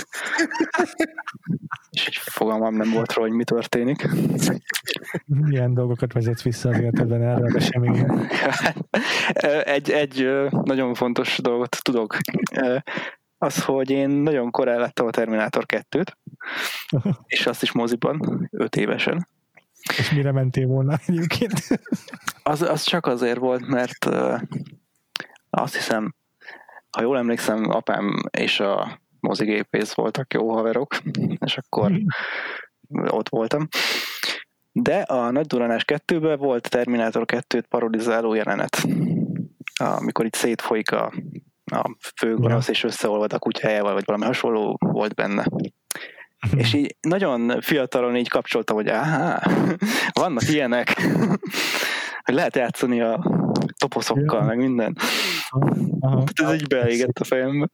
és egy fogalmam nem volt róla, hogy mi történik. Milyen dolgokat vezetsz vissza az életedben erre a eseményre? egy, egy nagyon fontos dolgot tudok az, hogy én nagyon korán láttam a Terminátor 2-t, és azt is moziban, 5 évesen. És mire mentél volna egyébként? Az, az csak azért volt, mert uh, azt hiszem, ha jól emlékszem, apám és a mozigépész voltak jó haverok, és akkor ott voltam. De a Nagy Duranás 2-ben volt Terminátor 2-t parodizáló jelenet, amikor itt szétfolyik a a főgonosz, és összeolvad a kutyájával, vagy valami hasonló volt benne. És így nagyon fiatalon így kapcsoltam, hogy áhá, vannak ilyenek, hogy lehet játszani a toposzokkal, ja. meg minden. Aha. Ez így beégett a fejembe.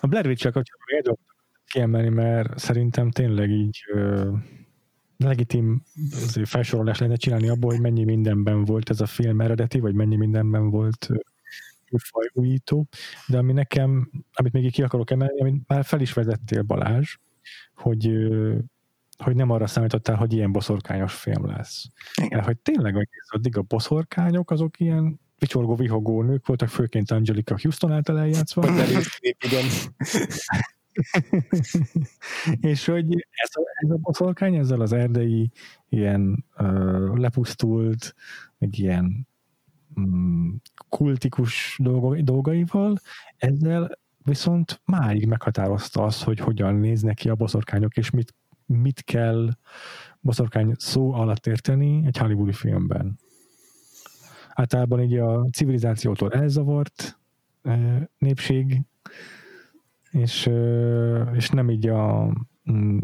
A Blair Witch-el kapcsolatban kiemelni, mert szerintem tényleg így ö, legitim felsorolás lenne csinálni abból, hogy mennyi mindenben volt ez a film eredeti, vagy mennyi mindenben volt műfaj újító, de ami nekem, amit még ki akarok emelni, amit már fel is vezettél Balázs, hogy hogy nem arra számítottál, hogy ilyen boszorkányos film lesz. Igen. Mert hogy tényleg egész addig a boszorkányok azok ilyen vicsorgó, vihogó nők voltak, főként Angelica Houston által eljátszva. igen. és hogy ez a, ez a boszorkány ezzel az erdei ilyen uh, lepusztult, meg ilyen um, kultikus dolgo, dolgaival, ezzel viszont máig meghatározta azt, hogy hogyan néznek ki a boszorkányok, és mit, mit kell boszorkány szó alatt érteni egy hollywoodi filmben. Általában így a civilizációtól elzavart népség, és, és nem így a mm,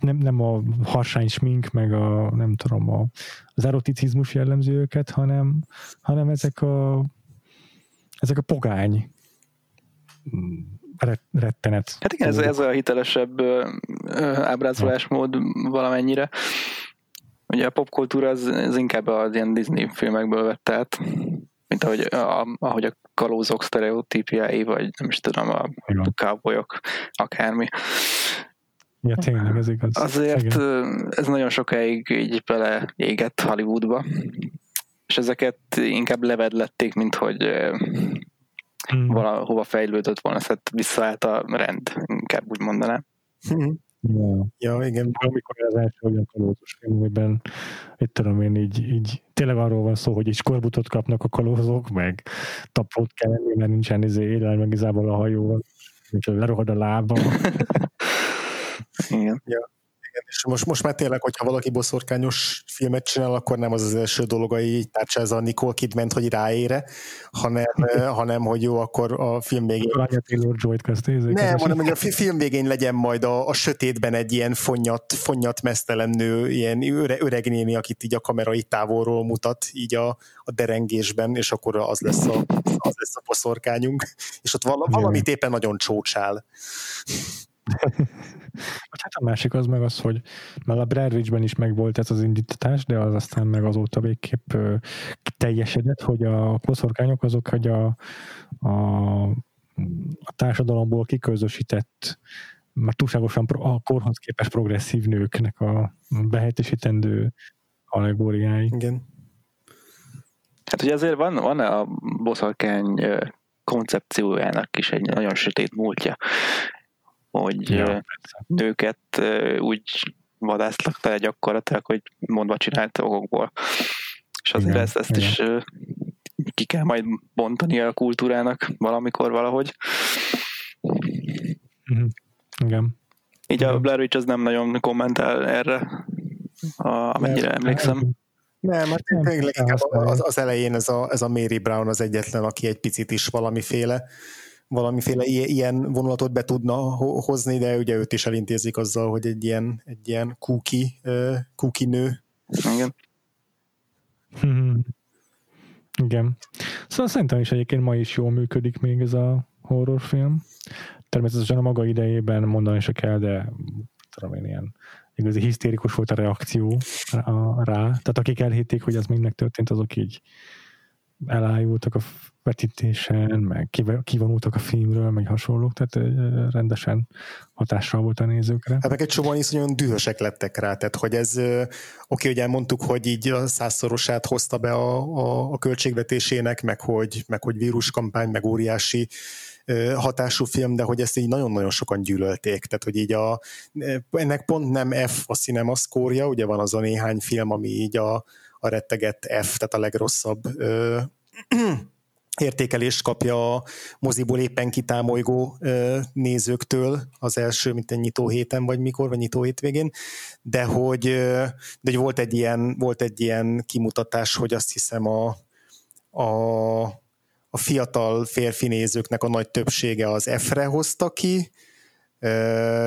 nem, nem a harsány smink, meg a nem tudom, a, az eroticizmus jellemző őket, hanem, hanem ezek a ezek a pogány rettenet. Hát igen, ez, ez a hitelesebb ábrázolásmód valamennyire. Ugye a popkultúra az, az inkább az ilyen Disney filmekből vett át, mint ahogy a, ahogy a kalózok sztereotípiái, vagy nem is tudom, a, cowboyok, akármi. Ja, tényleg, ez igaz. Azért Igen. ez nagyon sokáig így beleégett Hollywoodba, és ezeket inkább levedlették, mint hogy hmm. valahova fejlődött volna, szóval visszaállt a rend, inkább úgy mondanám. Hmm. Ja. ja, igen. Amikor az első olyan kalózos film, amiben itt tudom én így, így tényleg arról van szó, hogy egy skorbutot kapnak a kalózok, meg tapót kell enni, mert nincsen izé élelem, meg izából a hajóval, és lerohad a lába. igen. Ja igen, és most, most már tényleg, hogyha valaki boszorkányos filmet csinál, akkor nem az az első dolog, hogy így tárcsázza a Nicole kidman hogy ráére, hanem, hanem hogy jó, akkor a film végén... Taylor Joy-t Nem, hanem hogy a film végén legyen majd a, a sötétben egy ilyen fonnyat, fonnyat mesztelen nő, ilyen öre, öreg néni, akit így a kamera itt távolról mutat, így a, a derengésben, és akkor az lesz a, az lesz a boszorkányunk, és ott vala, valamit éppen nagyon csócsál. Hát a másik az meg az, hogy mert a Blair Witch-ben is megvolt ez az indítatás, de az aztán meg azóta végképp teljesedett, hogy a koszorkányok azok, hogy a, a, a társadalomból kiközösített már túlságosan a korhoz képes progresszív nőknek a behelyettesítendő allegóriái. Igen. Hát ugye azért van, van a boszorkány koncepciójának is egy nagyon sötét múltja hogy ja, nőket úgy vadászlak tele gyakorlatilag, hogy mondva csinált okokból. És azért igen, ezt, ezt igen. is ki kell majd bontani a kultúrának valamikor valahogy. Mhm. Igen. Így igen. a Blair Witch az nem nagyon kommentál erre, amennyire nem, emlékszem. Nem, mert tényleg az, az elején ez a, ez a Mary Brown az egyetlen, aki egy picit is valamiféle valamiféle ilyen vonulatot be tudna hozni, de ugye őt is elintézik azzal, hogy egy ilyen, egy ilyen kuki, kuki nő. Igen. Igen. Szóval szerintem is egyébként ma is jól működik még ez a horrorfilm. Természetesen a maga idejében mondani se kell, de tudom én ilyen igazi hisztérikus volt a reakció rá. Tehát akik elhitték, hogy ez még megtörtént, azok így elájultak a vetítésen, meg kivonultak a filmről, meg hasonlók, tehát rendesen hatással volt a nézőkre. Hát meg egy csomóan is nagyon dühösek lettek rá, tehát hogy ez, oké, okay, hogy elmondtuk, hogy így a százszorosát hozta be a, a, a költségvetésének, meg hogy, meg hogy víruskampány, meg óriási hatású film, de hogy ezt így nagyon-nagyon sokan gyűlölték, tehát hogy így a, ennek pont nem F a cinema szkórja, ugye van az a néhány film, ami így a, a retteget F, tehát a legrosszabb ö, értékelést kapja a moziból éppen kitámolygó nézőktől az első, mint egy nyitó héten, vagy mikor, vagy nyitó hétvégén, de hogy, de hogy volt, egy ilyen, volt egy ilyen kimutatás, hogy azt hiszem a, a, a fiatal férfi nézőknek a nagy többsége az F-re hozta ki,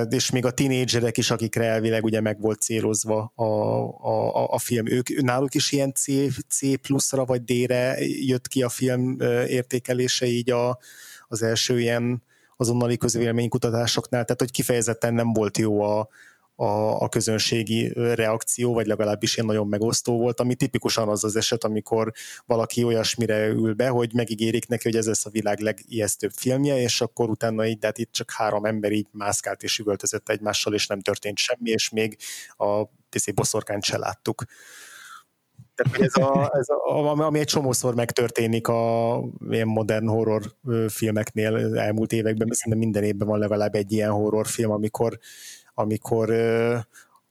és még a tinédzserek is, akikre elvileg ugye meg volt célozva a, a, a film, ők, náluk is ilyen C, C pluszra vagy D-re jött ki a film értékelése így a, az első ilyen azonnali közvéleménykutatásoknál, tehát hogy kifejezetten nem volt jó a, a, a közönségi reakció, vagy legalábbis én nagyon megosztó volt, ami tipikusan az az eset, amikor valaki olyasmire ül be, hogy megígérik neki, hogy ez lesz a világ legijesztőbb filmje, és akkor utána így, de hát itt csak három ember így mászkált és üvöltözött egymással, és nem történt semmi, és még a boszorkányt se láttuk. Tehát ez, a, ez a, ami egy csomószor megtörténik a ilyen modern horror filmeknél elmúlt években, szerintem minden évben van legalább egy ilyen horrorfilm, amikor amikor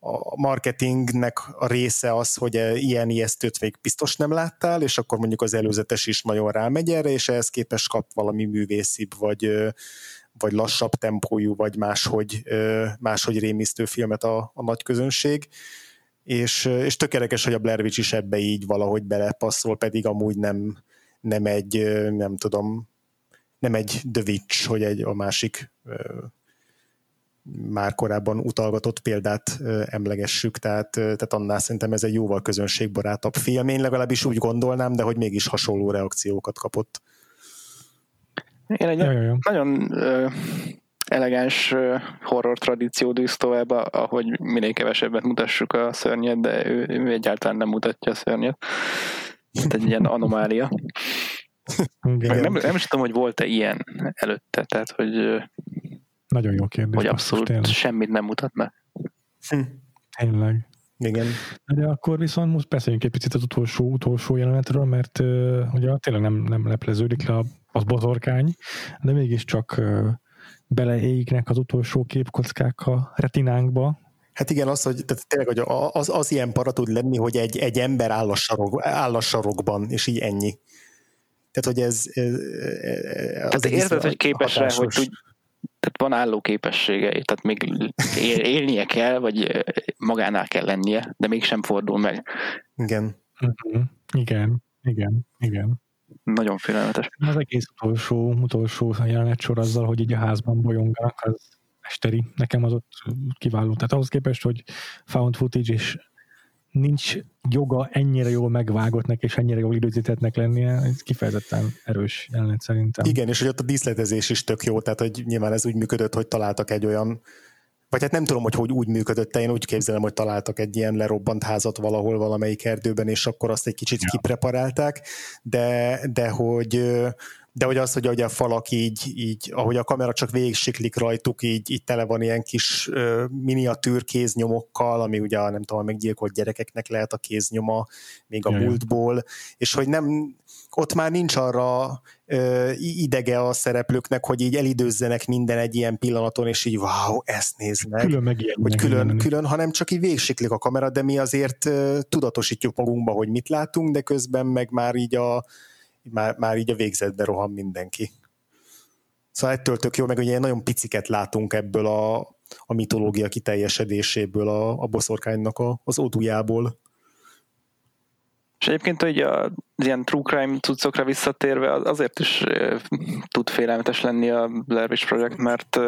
a marketingnek a része az, hogy ilyen ijesztőt még biztos nem láttál, és akkor mondjuk az előzetes is nagyon rámegy erre, és ehhez képest kap valami művészibb, vagy, vagy lassabb tempójú, vagy máshogy, máshogy rémisztő filmet a, a nagy közönség. És, és tökéletes, hogy a Blair Witch is ebbe így valahogy belepasszol, pedig amúgy nem, nem egy, nem tudom, nem egy The Witch, hogy egy a másik már korábban utalgatott példát emlegessük, tehát, tehát annál szerintem ez egy jóval közönségbarátabb film. Én legalábbis úgy gondolnám, de hogy mégis hasonló reakciókat kapott. Én egy ja, ja. nagyon uh, elegáns horror tradíció dűz tovább, ahogy minél kevesebbet mutassuk a szörnyet, de ő, ő egyáltalán nem mutatja a szörnyet. Tehát egy ilyen anomália. nem, nem is tudom, hogy volt-e ilyen előtte, tehát hogy nagyon jó kérdés. Hogy abszolút tényleg. semmit nem mutatna. Hm. Tényleg. Igen. De akkor viszont most beszéljünk egy picit az utolsó, utolsó jelenetről, mert uh, ugye tényleg nem, nem lepleződik le az botorkány, de mégiscsak uh, beleégnek az utolsó képkockák a retinánkba, Hát igen, az, hogy tehát tényleg hogy az, az ilyen para tud lenni, hogy egy, egy ember áll a, sarok, áll a sarokban, és így ennyi. Tehát, hogy ez... ez, ez tehát érted, hogy képes rá, hogy tud, tehát van álló képességei, tehát még él, élnie kell, vagy magánál kell lennie, de mégsem fordul meg. Igen. Uh-huh. Igen, igen, igen. Nagyon félelmetes. Az egész utolsó, utolsó jelenet sor azzal, hogy így a házban bolyonganak, az esteri. Nekem az ott kiváló. Tehát ahhoz képest, hogy found footage és nincs joga ennyire jól megvágottnak és ennyire jól időzítettnek lennie, ez kifejezetten erős jelenet szerintem. Igen, és hogy ott a díszletezés is tök jó, tehát hogy nyilván ez úgy működött, hogy találtak egy olyan vagy hát nem tudom, hogy hogy úgy működött, én úgy képzelem, hogy találtak egy ilyen lerobbant házat valahol valamelyik erdőben, és akkor azt egy kicsit ja. kipreparálták, de, de hogy de hogy az, hogy, a falak így, így, ahogy a kamera csak végig siklik rajtuk, így, így tele van ilyen kis uh, miniatűr kéznyomokkal, ami ugye nem tudom, meggyilkolt gyerekeknek lehet a kéznyoma, még a Jaj. múltból, és hogy nem, ott már nincs arra uh, idege a szereplőknek, hogy így elidőzzenek minden egy ilyen pillanaton, és így wow, ezt nézd meg. Külön hogy külön, külön, hanem csak így végsiklik a kamera, de mi azért uh, tudatosítjuk magunkba, hogy mit látunk, de közben meg már így a már, már így a végzetbe rohan mindenki. Szóval ettől tök jó, meg ugye nagyon piciket látunk ebből a, a mitológia kiteljesedéséből, a, a boszorkánynak a, az odujából. És egyébként hogy a ilyen true crime cuccokra visszatérve azért is tud félelmetes lenni a Blair Witch Project, mert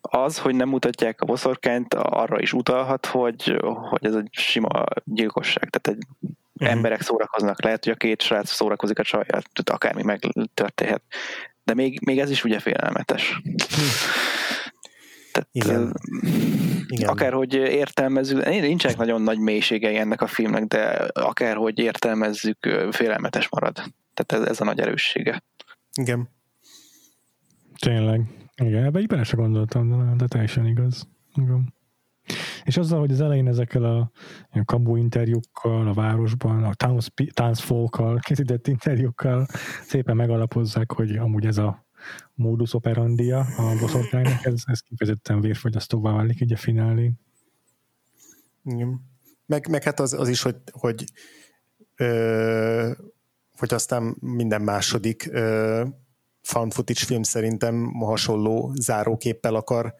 az, hogy nem mutatják a boszorkányt, arra is utalhat, hogy, hogy ez egy sima gyilkosság. Tehát egy uh-huh. emberek szórakoznak. Lehet, hogy a két srác szórakozik a csajjal, tehát akármi megtörténhet. De még, még ez is ugye félelmetes. Tehát, Igen. Igen. Akárhogy értelmezzük, nincsenek nagyon nagy mélységei ennek a filmnek, de akárhogy értelmezzük, félelmetes marad. Tehát ez, ez a nagy erőssége. Igen. Tényleg. Igen, ebbe így bele se gondoltam, de, de teljesen igaz. Igen. És azzal, hogy az elején ezekkel a kabu interjúkkal a városban, a townsfolkkal készített interjúkkal szépen megalapozzák, hogy amúgy ez a modus operandia a boszorkánynak, ez, ez kifejezetten vérfogyasztóvá válik így a finálé. Igen. Meg, meg hát az, az is, hogy, hogy, ö, hogy aztán minden második ö, found footage film szerintem hasonló záróképpel akar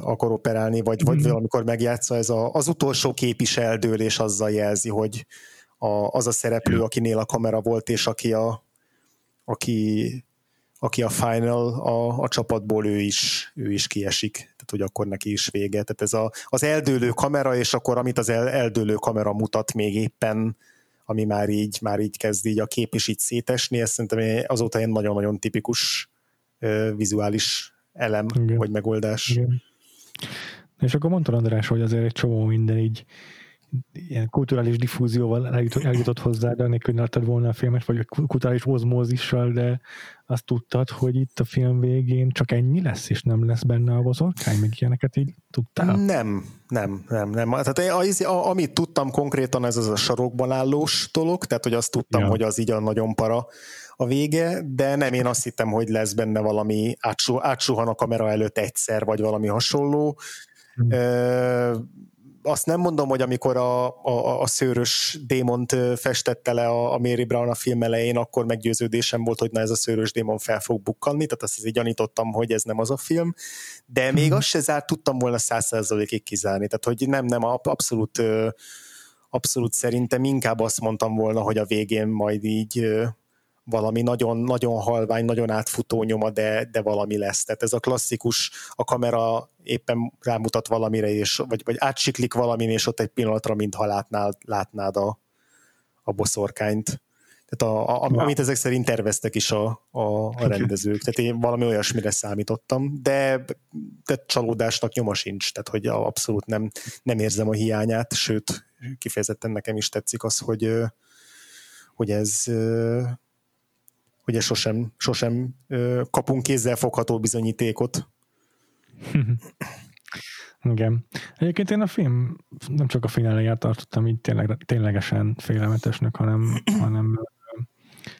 akar operálni, vagy, vagy mm. valamikor megjátsza, ez a, az utolsó kép is eldől, és azzal jelzi, hogy a, az a szereplő, akinél a kamera volt, és aki a, aki, aki a final a, a csapatból, ő is, ő is kiesik, tehát hogy akkor neki is vége. Tehát ez a, az eldőlő kamera, és akkor amit az el, eldőlő kamera mutat még éppen, ami már így, már így kezd így a kép is így szétesni, ez szerintem azóta egy nagyon-nagyon tipikus vizuális elem Igen. vagy megoldás. Igen. És akkor mondta András, hogy azért egy csomó minden így ilyen kulturális diffúzióval eljutott, eljutott hozzá, de anélkül ne láttad volna a filmet, vagy kulturális ozmózissal, de azt tudtad, hogy itt a film végén csak ennyi lesz, és nem lesz benne a boszorkány, még ilyeneket így tudtál? Nem, nem, nem, nem. Tehát az, amit tudtam konkrétan, ez az a sarokban állós dolog, tehát hogy azt tudtam, ja. hogy az így a nagyon para a vége, de nem én azt hittem, hogy lesz benne valami átsuhan a kamera előtt egyszer, vagy valami hasonló. Hmm azt nem mondom, hogy amikor a, a, a szőrös démont festette le a, a Mary Brown a film elején, akkor meggyőződésem volt, hogy na ez a szőrös démon fel fog bukkanni, tehát azt így gyanítottam, hogy ez nem az a film, de még hmm. azt se zárt, tudtam volna százszerzalékig kizárni, tehát hogy nem, nem, abszolút abszolút szerintem inkább azt mondtam volna, hogy a végén majd így valami nagyon, nagyon halvány, nagyon átfutó nyoma, de, de valami lesz. Tehát ez a klasszikus, a kamera éppen rámutat valamire, és, vagy, vagy átsiklik valamin, és ott egy pillanatra, mintha látnád, látnád a, a boszorkányt. Tehát a, a, amit ezek szerint terveztek is a, a, a rendezők. Tehát én valami olyasmire számítottam, de, de csalódásnak nyoma sincs, tehát hogy abszolút nem, nem érzem a hiányát, sőt, kifejezetten nekem is tetszik az, hogy, hogy ez ugye sosem, sosem kapunk kézzel fogható bizonyítékot. Igen. Egyébként én a film, nem csak a fináléját tartottam így tényleg, ténylegesen félelmetesnek, hanem, hanem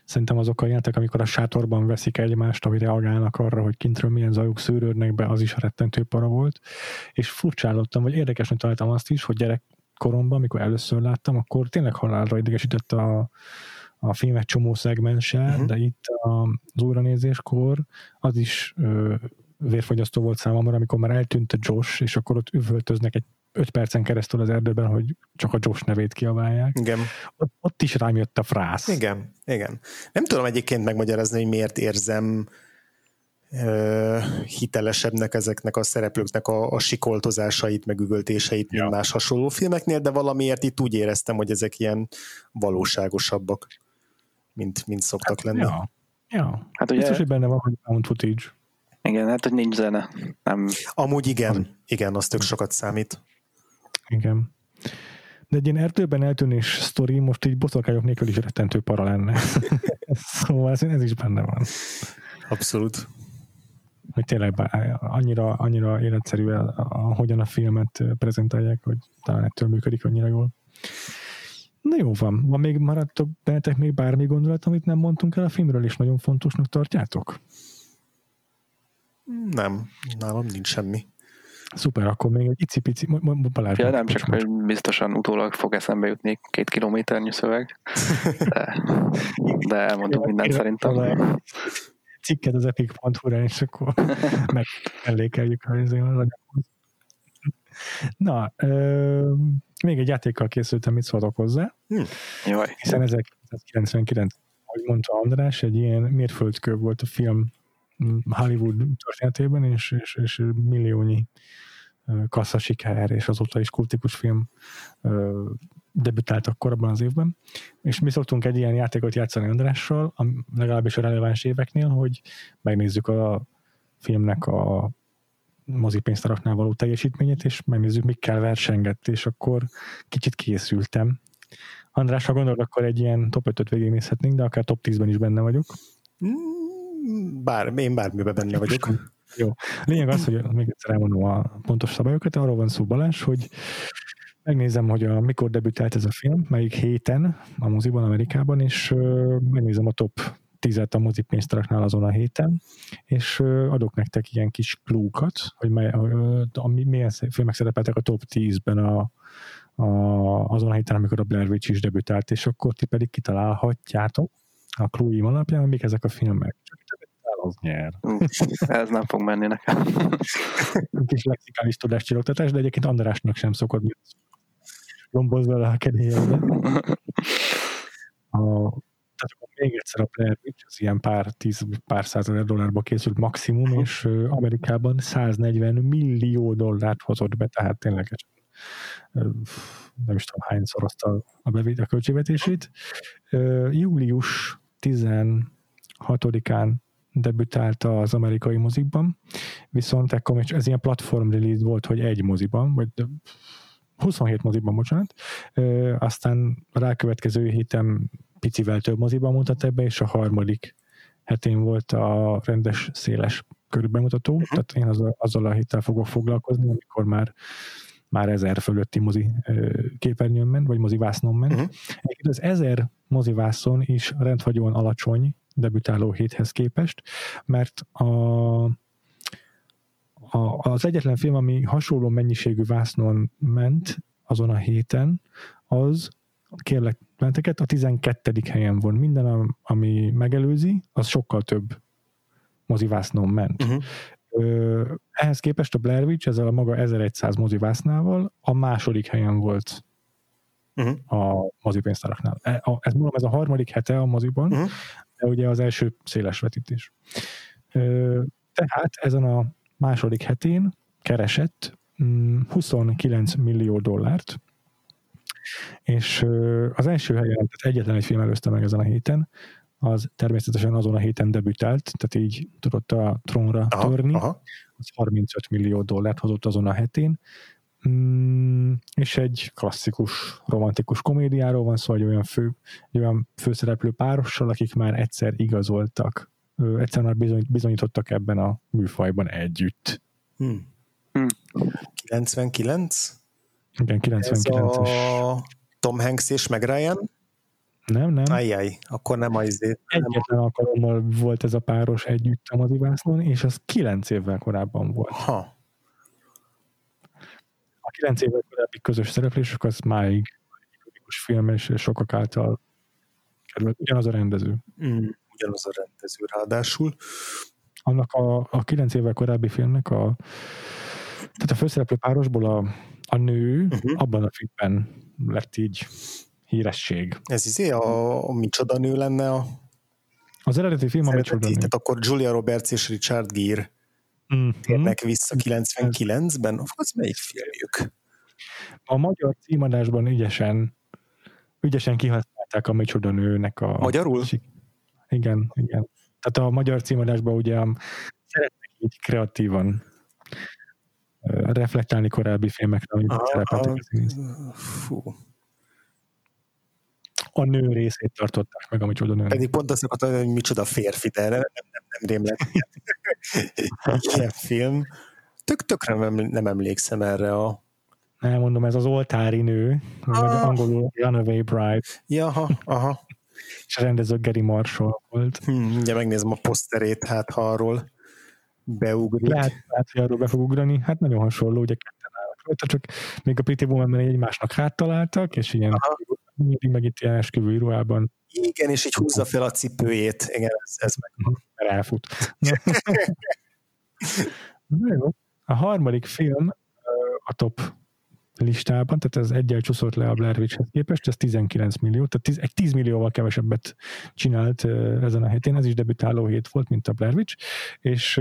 szerintem azok a jelentek, amikor a sátorban veszik egymást, ami reagálnak arra, hogy kintről milyen zajok szűrődnek be, az is a rettentő para volt. És furcsálottam, vagy érdekesnek találtam azt is, hogy gyerekkoromban, amikor először láttam, akkor tényleg halálra idegesített a, a film egy csomó szegmense, uh-huh. de itt az újranézéskor az is ö, vérfogyasztó volt számomra, amikor már eltűnt a Josh, és akkor ott üvöltöznek egy öt percen keresztül az erdőben, hogy csak a Josh nevét kiabálják. Igen. Ott, ott is rám jött a frász. Igen, igen. Nem tudom egyébként megmagyarázni, hogy miért érzem ö, hitelesebbnek ezeknek a szereplőknek a, a sikoltozásait, meg üvöltéseit, ja. mint más hasonló filmeknél, de valamiért itt úgy éreztem, hogy ezek ilyen valóságosabbak mint, mint szoktak hát, lenni. Ja. ja. Hát ugye... Biztos, hogy benne van, hogy found footage. Igen, hát hogy nincs zene. Nem... Amúgy igen, igen, az tök sokat számít. Igen. De egy ilyen erdőben eltűnés sztori most így boszorkányok nélkül is rettentő para lenne. szóval ez, ez is benne van. Abszolút. Hogy tényleg annyira, annyira életszerű, ahogyan a filmet prezentálják, hogy talán ettől működik annyira jól. Na jó van. Van még maradtok bennetek még bármi gondolat, amit nem mondtunk el a filmről, és nagyon fontosnak tartjátok? Nem, nálam nincs semmi. Szuper, akkor még egy icipici, Balázs. Ja, nem, csak hogy biztosan utólag fog eszembe jutni két kilométernyi szöveg, de, de elmondom mindent szerintem. Cikket az epic.hu-ra, és akkor meg mellékeljük az anyaghoz. Na, ö, még egy játékkal készültem, mit szóltok hozzá. Hm. Jaj. Hiszen 1999, ahogy mondta András, egy ilyen mérföldkő volt a film Hollywood történetében, és, és, és milliónyi kassza siker, és azóta is kultikus film debütált akkor abban az évben. És mi szoktunk egy ilyen játékot játszani Andrással, legalábbis a releváns éveknél, hogy megnézzük a filmnek a mozipénztaraknál való teljesítményét, és megnézzük, mikkel versengett, és akkor kicsit készültem. András, ha gondolod, akkor egy ilyen top 5-öt végignézhetnénk, de akár top 10-ben is benne vagyok. Mm, bár, én bármiben benne vagyok. Jó. Lényeg az, hogy még egyszer elmondom a pontos szabályokat, arról van szó Balázs, hogy megnézem, hogy a, mikor debütált ez a film, melyik héten a moziban Amerikában, és uh, megnézem a top tizet a mozipénztaraknál azon a héten, és adok nektek ilyen kis klúkat, hogy mely, a, a, milyen filmek szerepeltek a top 10-ben a, a, azon a héten, amikor a Blair Witch is debütált, és akkor ti pedig kitalálhatjátok a klúim alapján, mik ezek a filmek. Csak az nyer. Ez nem fog menni nekem. Kis lexikális tudáscsillogtatás, de egyébként Andrásnak sem szokott lombozva le a kedélyeidet. A, tehát akkor még egyszer a Blair Witch, az ilyen pár tíz, pár százezer dollárba készült maximum, és Amerikában 140 millió dollárt hozott be, tehát tényleg nem is tudom hányszor azt a, a, bevéd, a költségvetését. Július 16-án debütált az amerikai mozikban, viszont ekkor még ez ilyen platform release volt, hogy egy moziban, vagy 27 moziban, bocsánat, aztán a rákövetkező héten picivel több moziban mutatta be, és a harmadik hetén volt a rendes széles körbemutató, uh-huh. tehát én azzal, azzal a héttel fogok foglalkozni, amikor már már ezer fölötti mozi képernyőn ment, vagy mozivásznon ment. Uh-huh. az ezer mozivászon is rendhagyóan alacsony debütáló héthez képest, mert a, a, az egyetlen film, ami hasonló mennyiségű vásznon ment azon a héten, az kérlek benteket, a 12. helyen van. Minden, ami megelőzi, az sokkal több mozivásznon ment. Uh-huh. Ö, ehhez képest a Blair Witch ezzel a maga 1100 mozivásznával a második helyen volt uh-huh. a mozipénztáraknál. E, a, ez mondom, ez a harmadik hete a moziban, uh-huh. de ugye az első széles vetítés. Ö, tehát ezen a második hetén keresett 29 mm, millió dollárt, és az első helyen, tehát egyetlen egy film előzte meg ezen a héten, az természetesen azon a héten debütált, tehát így tudott a trónra aha, törni, aha. az 35 millió dollárt hozott azon a hetén, mm, és egy klasszikus romantikus komédiáról van szó, egy olyan, fő, egy olyan főszereplő párossal, akik már egyszer igazoltak, egyszer már bizony, bizonyítottak ebben a műfajban együtt. Hmm. Hmm. 99? Igen, 99-es. Ez a Tom Hanks és meg Ryan? Nem, nem. Ajjaj, akkor nem a izé. Egyetlen alkalommal volt ez a páros együtt a mozivászlón, és az kilenc évvel korábban volt. Ha. A kilenc évvel korábbi közös szereplésük az máig ikonikus film, és sokak által került. Ugyanaz a rendező. Mm, ugyanaz a rendező ráadásul. Annak a, a kilenc évvel korábbi filmnek a tehát a főszereplő párosból a, a nő uh-huh. abban a filmben lett így híresség. Ez izé a, a micsoda nő lenne a az eredeti film a micsoda nő. Tehát akkor Julia Roberts és Richard Gere mm-hmm. térnek vissza 99-ben. Az melyik filmjük? A magyar címadásban ügyesen ügyesen kihasználták a micsoda nőnek a... Magyarul? Igen, igen. Tehát a magyar címadásban ugye szeretnek így kreatívan reflektálni korábbi filmekre, amit szerepeltek. Fú a nő részét tartották meg, amit oda nő. Pedig pont azt akartam, hogy micsoda férfi, de nem, nem, nem rémlet. Ilyen film. Tök, tökre nem, nem emlékszem erre a nem mondom, ez az oltári nő, ah. vagy angolul Runaway Bride. Ja, aha, aha. És a rendező Gary Marshall volt. Hmm, ugye megnézem a poszterét, hát ha arról beugrik. Lehet, lehet, hogy arról be fog ugrani. Hát nagyon hasonló, ugye ketten állnak rajta, csak még a Pretty Woman-ben egymásnak háttaláltak, és ilyen mindig meg itt ilyen esküvői ruhában. Igen, és így húzza fel a cipőjét. Igen, ez, ez meg. Mhm, elfut. Na jó. A harmadik film a top listában, tehát ez egyel csúszott le a Blair Witchhez képest, ez 19 millió, tehát 10, egy 10 millióval kevesebbet csinált ezen a héten, ez is debütáló hét volt, mint a Blair Witch, és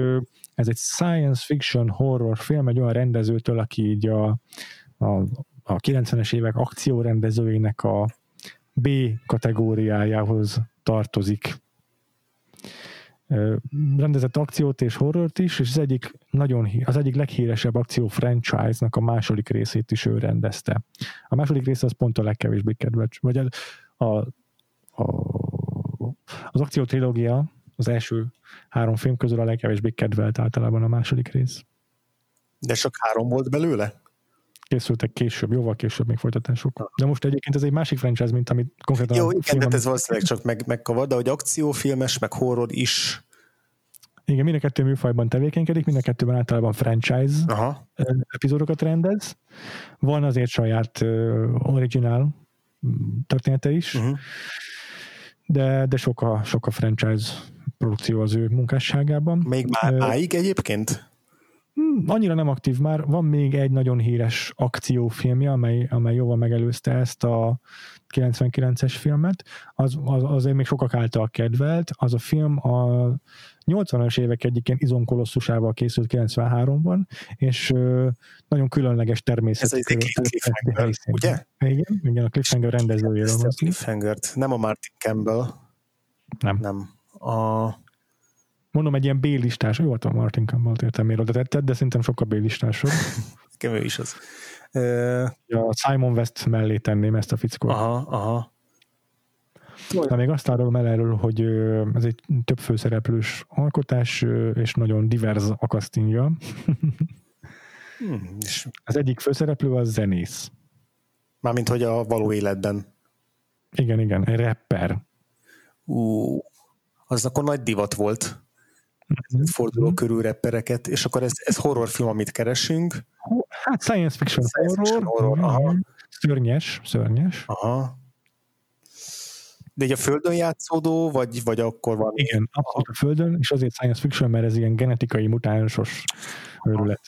ez egy science fiction horror film, egy olyan rendezőtől, aki így a, a a 90-es évek akciórendezőinek a B kategóriájához tartozik. Rendezett akciót és horrort is, és az egyik, nagyon, az egyik leghíresebb akció franchise-nak a második részét is ő rendezte. A második rész az pont a legkevésbé kedves, vagy a, a, a, az akció trilógia az első három film közül a legkevésbé kedvelt általában a második rész. De csak három volt belőle? Készültek később, jóval később még folytatások. De most egyébként ez egy másik franchise, mint amit konkrétan... Jó, igen, de ez valószínűleg csak meg, megkavad, de hogy akciófilmes, meg horror is. Igen, mind a kettő műfajban tevékenykedik, mind a kettőben általában franchise Aha. epizódokat rendez. Van azért saját original története is, uh-huh. de, de sok a, sok a franchise produkció az ő munkásságában. Még már máig egyébként? Hmm, annyira nem aktív már. Van még egy nagyon híres akciófilmje, amely, amely jóval megelőzte ezt a 99-es filmet. Az, az, azért még sokak által kedvelt. Az a film a 80-as évek egyik ilyen izonkolosszusával készült 93-ban, és ö, nagyon különleges természet. Ez egy Cliffhanger, ugye? Igen, igen, a Cliffhanger rendezőjéről van Cliffhanger nem a Martin Campbell. Nem. Nem. A Mondom, egy ilyen B-listás, jó, hát a Martin Campbell értem, oda tetted, de szerintem sokkal B-listásabb. Nekem ő is az. A Simon West mellé tenném ezt a fickót. Aha, aha. De még azt árulom el erről, hogy ez egy több főszereplős alkotás, és nagyon divers a castingja. Hmm, és Az egyik főszereplő az zenész. mármint, hogy a való életben. Igen, igen, egy rapper. Ú, az akkor nagy divat volt. Mhm. Forduló körül rappereket, és akkor ez, ez horrorfilm, amit keresünk. Hát science fiction Science horror. fiction horror, aha. Szörnyes, szörnyes. Aha. De egy a földön játszódó, vagy, vagy akkor van? Igen, abszolút a Földön, és azért science fiction, mert ez ilyen genetikai mutánsos őrület.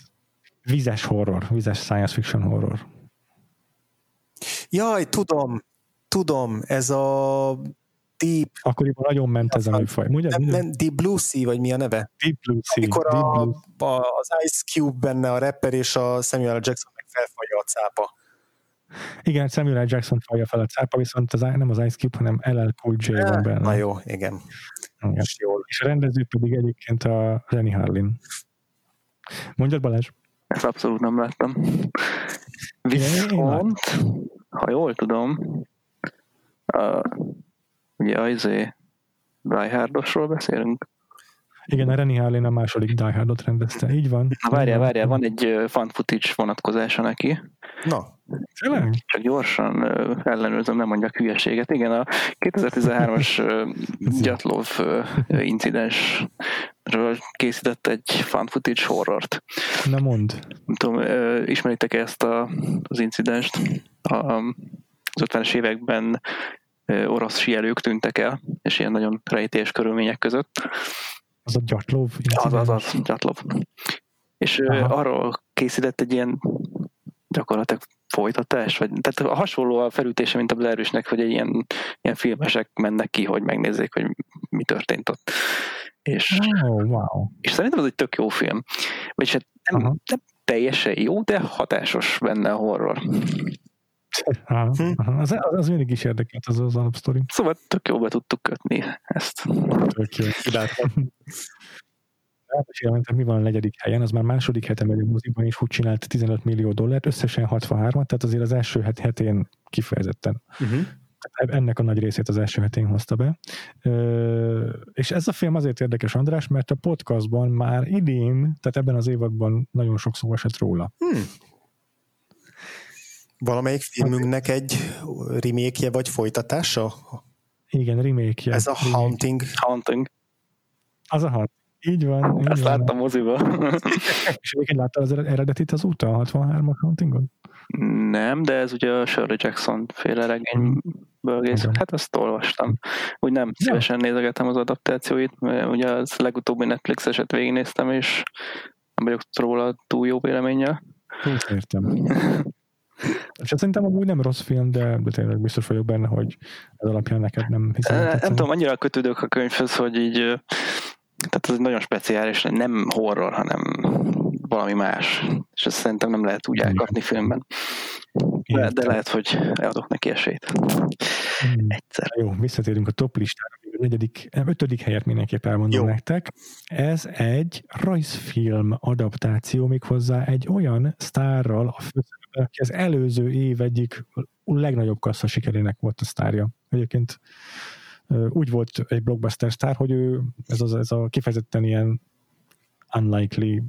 Vizes horror, vizes science fiction horror. Jaj, tudom, tudom, ez a Deep, Akkoriban nagyon ment ez a műfaj. Ugye? nem, nem, Deep Blue Sea, vagy mi a neve? Deep Blue Sea. Amikor Deep a, Blue. a, az Ice Cube benne a rapper, és a Samuel L. Jackson meg felfalja a cápa. Igen, Samuel L. Jackson falja fel a cápa, viszont az, nem az Ice Cube, hanem LL Cool J van benne. Na jó, igen. Igen. Most jól. És a rendező pedig egyébként a Rennie Harlin. Mondjad Balázs? Ezt abszolút nem láttam. Viszont, ha jól tudom, a, ugye a izé Die Hardosról beszélünk. Igen, a Rennie Harlin a második Die Hardot rendezte. Így van. Na várjál, várjál, van egy fan footage vonatkozása neki. Na, Tényleg? Csak gyorsan ellenőrzöm, nem mondjak hülyeséget. Igen, a 2013-as ö, Gyatlov incidensről készített egy fan footage horrort. Na mond. Nem tudom, ismeritek ezt a, az incidenst? A, az 50-es években orosz síelők tűntek el, és ilyen nagyon rejtélyes körülmények között. Az a Gyatlov Az, az, az, Gyatlov. És Aha. arról készített egy ilyen gyakorlatilag folytatás, vagy tehát hasonló a felütése, mint a Blair Witchnek, hogy egy ilyen, ilyen filmesek mennek ki, hogy megnézzék, hogy mi történt ott. És, Oh, wow. és szerintem ez egy tök jó film. Vagyis hát nem, Aha. nem teljesen jó, de hatásos benne a horror. Aha, Hm. aha. Az, az, az mindig is érdekelt, az az alapsztori. Szóval tök jó be tudtuk kötni ezt. Tök jó. Kiváltam. Elmesélem, mi van a negyedik helyen, az már második hete megy a moziban, és úgy csinált 15 millió dollárt, összesen 63 tehát azért az első het hetén kifejezetten. uh-huh. Ennek a nagy részét az első hetén hozta be. Ö, és ez a film azért érdekes, András, mert a podcastban már idén, tehát ebben az évadban nagyon sok szó esett róla. hmm. Valamelyik filmünknek egy remake vagy folytatása? Igen, remake Ez a Haunting. Haunting. Az a hat. Így van. Így Ezt van. láttam moziba. És egyébként láttad az eredetit az úton, a 63-as Hauntingon? Nem, de ez ugye a Shirley Jackson féle regényből készült. Hát azt olvastam. Úgy nem szívesen nézegetem az adaptációit, mert ugye az legutóbbi Netflix eset végignéztem, és nem vagyok róla túl jó véleménnyel. Értem. És szerintem amúgy nem rossz film, de, de tényleg biztos vagyok benne, hogy ez alapján neked nem hiszem. hogy Nem tudom, annyira kötődök a könyvhöz, hogy így tehát ez nagyon speciális, nem horror, hanem valami más. És ezt szerintem nem lehet úgy elkapni filmben. De, de lehet, hogy adok neki esélyt. Hmm. Egyszer. Jó, visszatérünk a top listára. A negyedik, ötödik helyet mindenképp elmondom Jó. nektek. Ez egy rajzfilm adaptáció, méghozzá egy olyan sztárral a főszereplő, aki az előző év egyik legnagyobb kassza sikerének volt a sztárja. Egyébként úgy volt egy blockbuster sztár, hogy ő, ez, az, ez a kifejezetten ilyen unlikely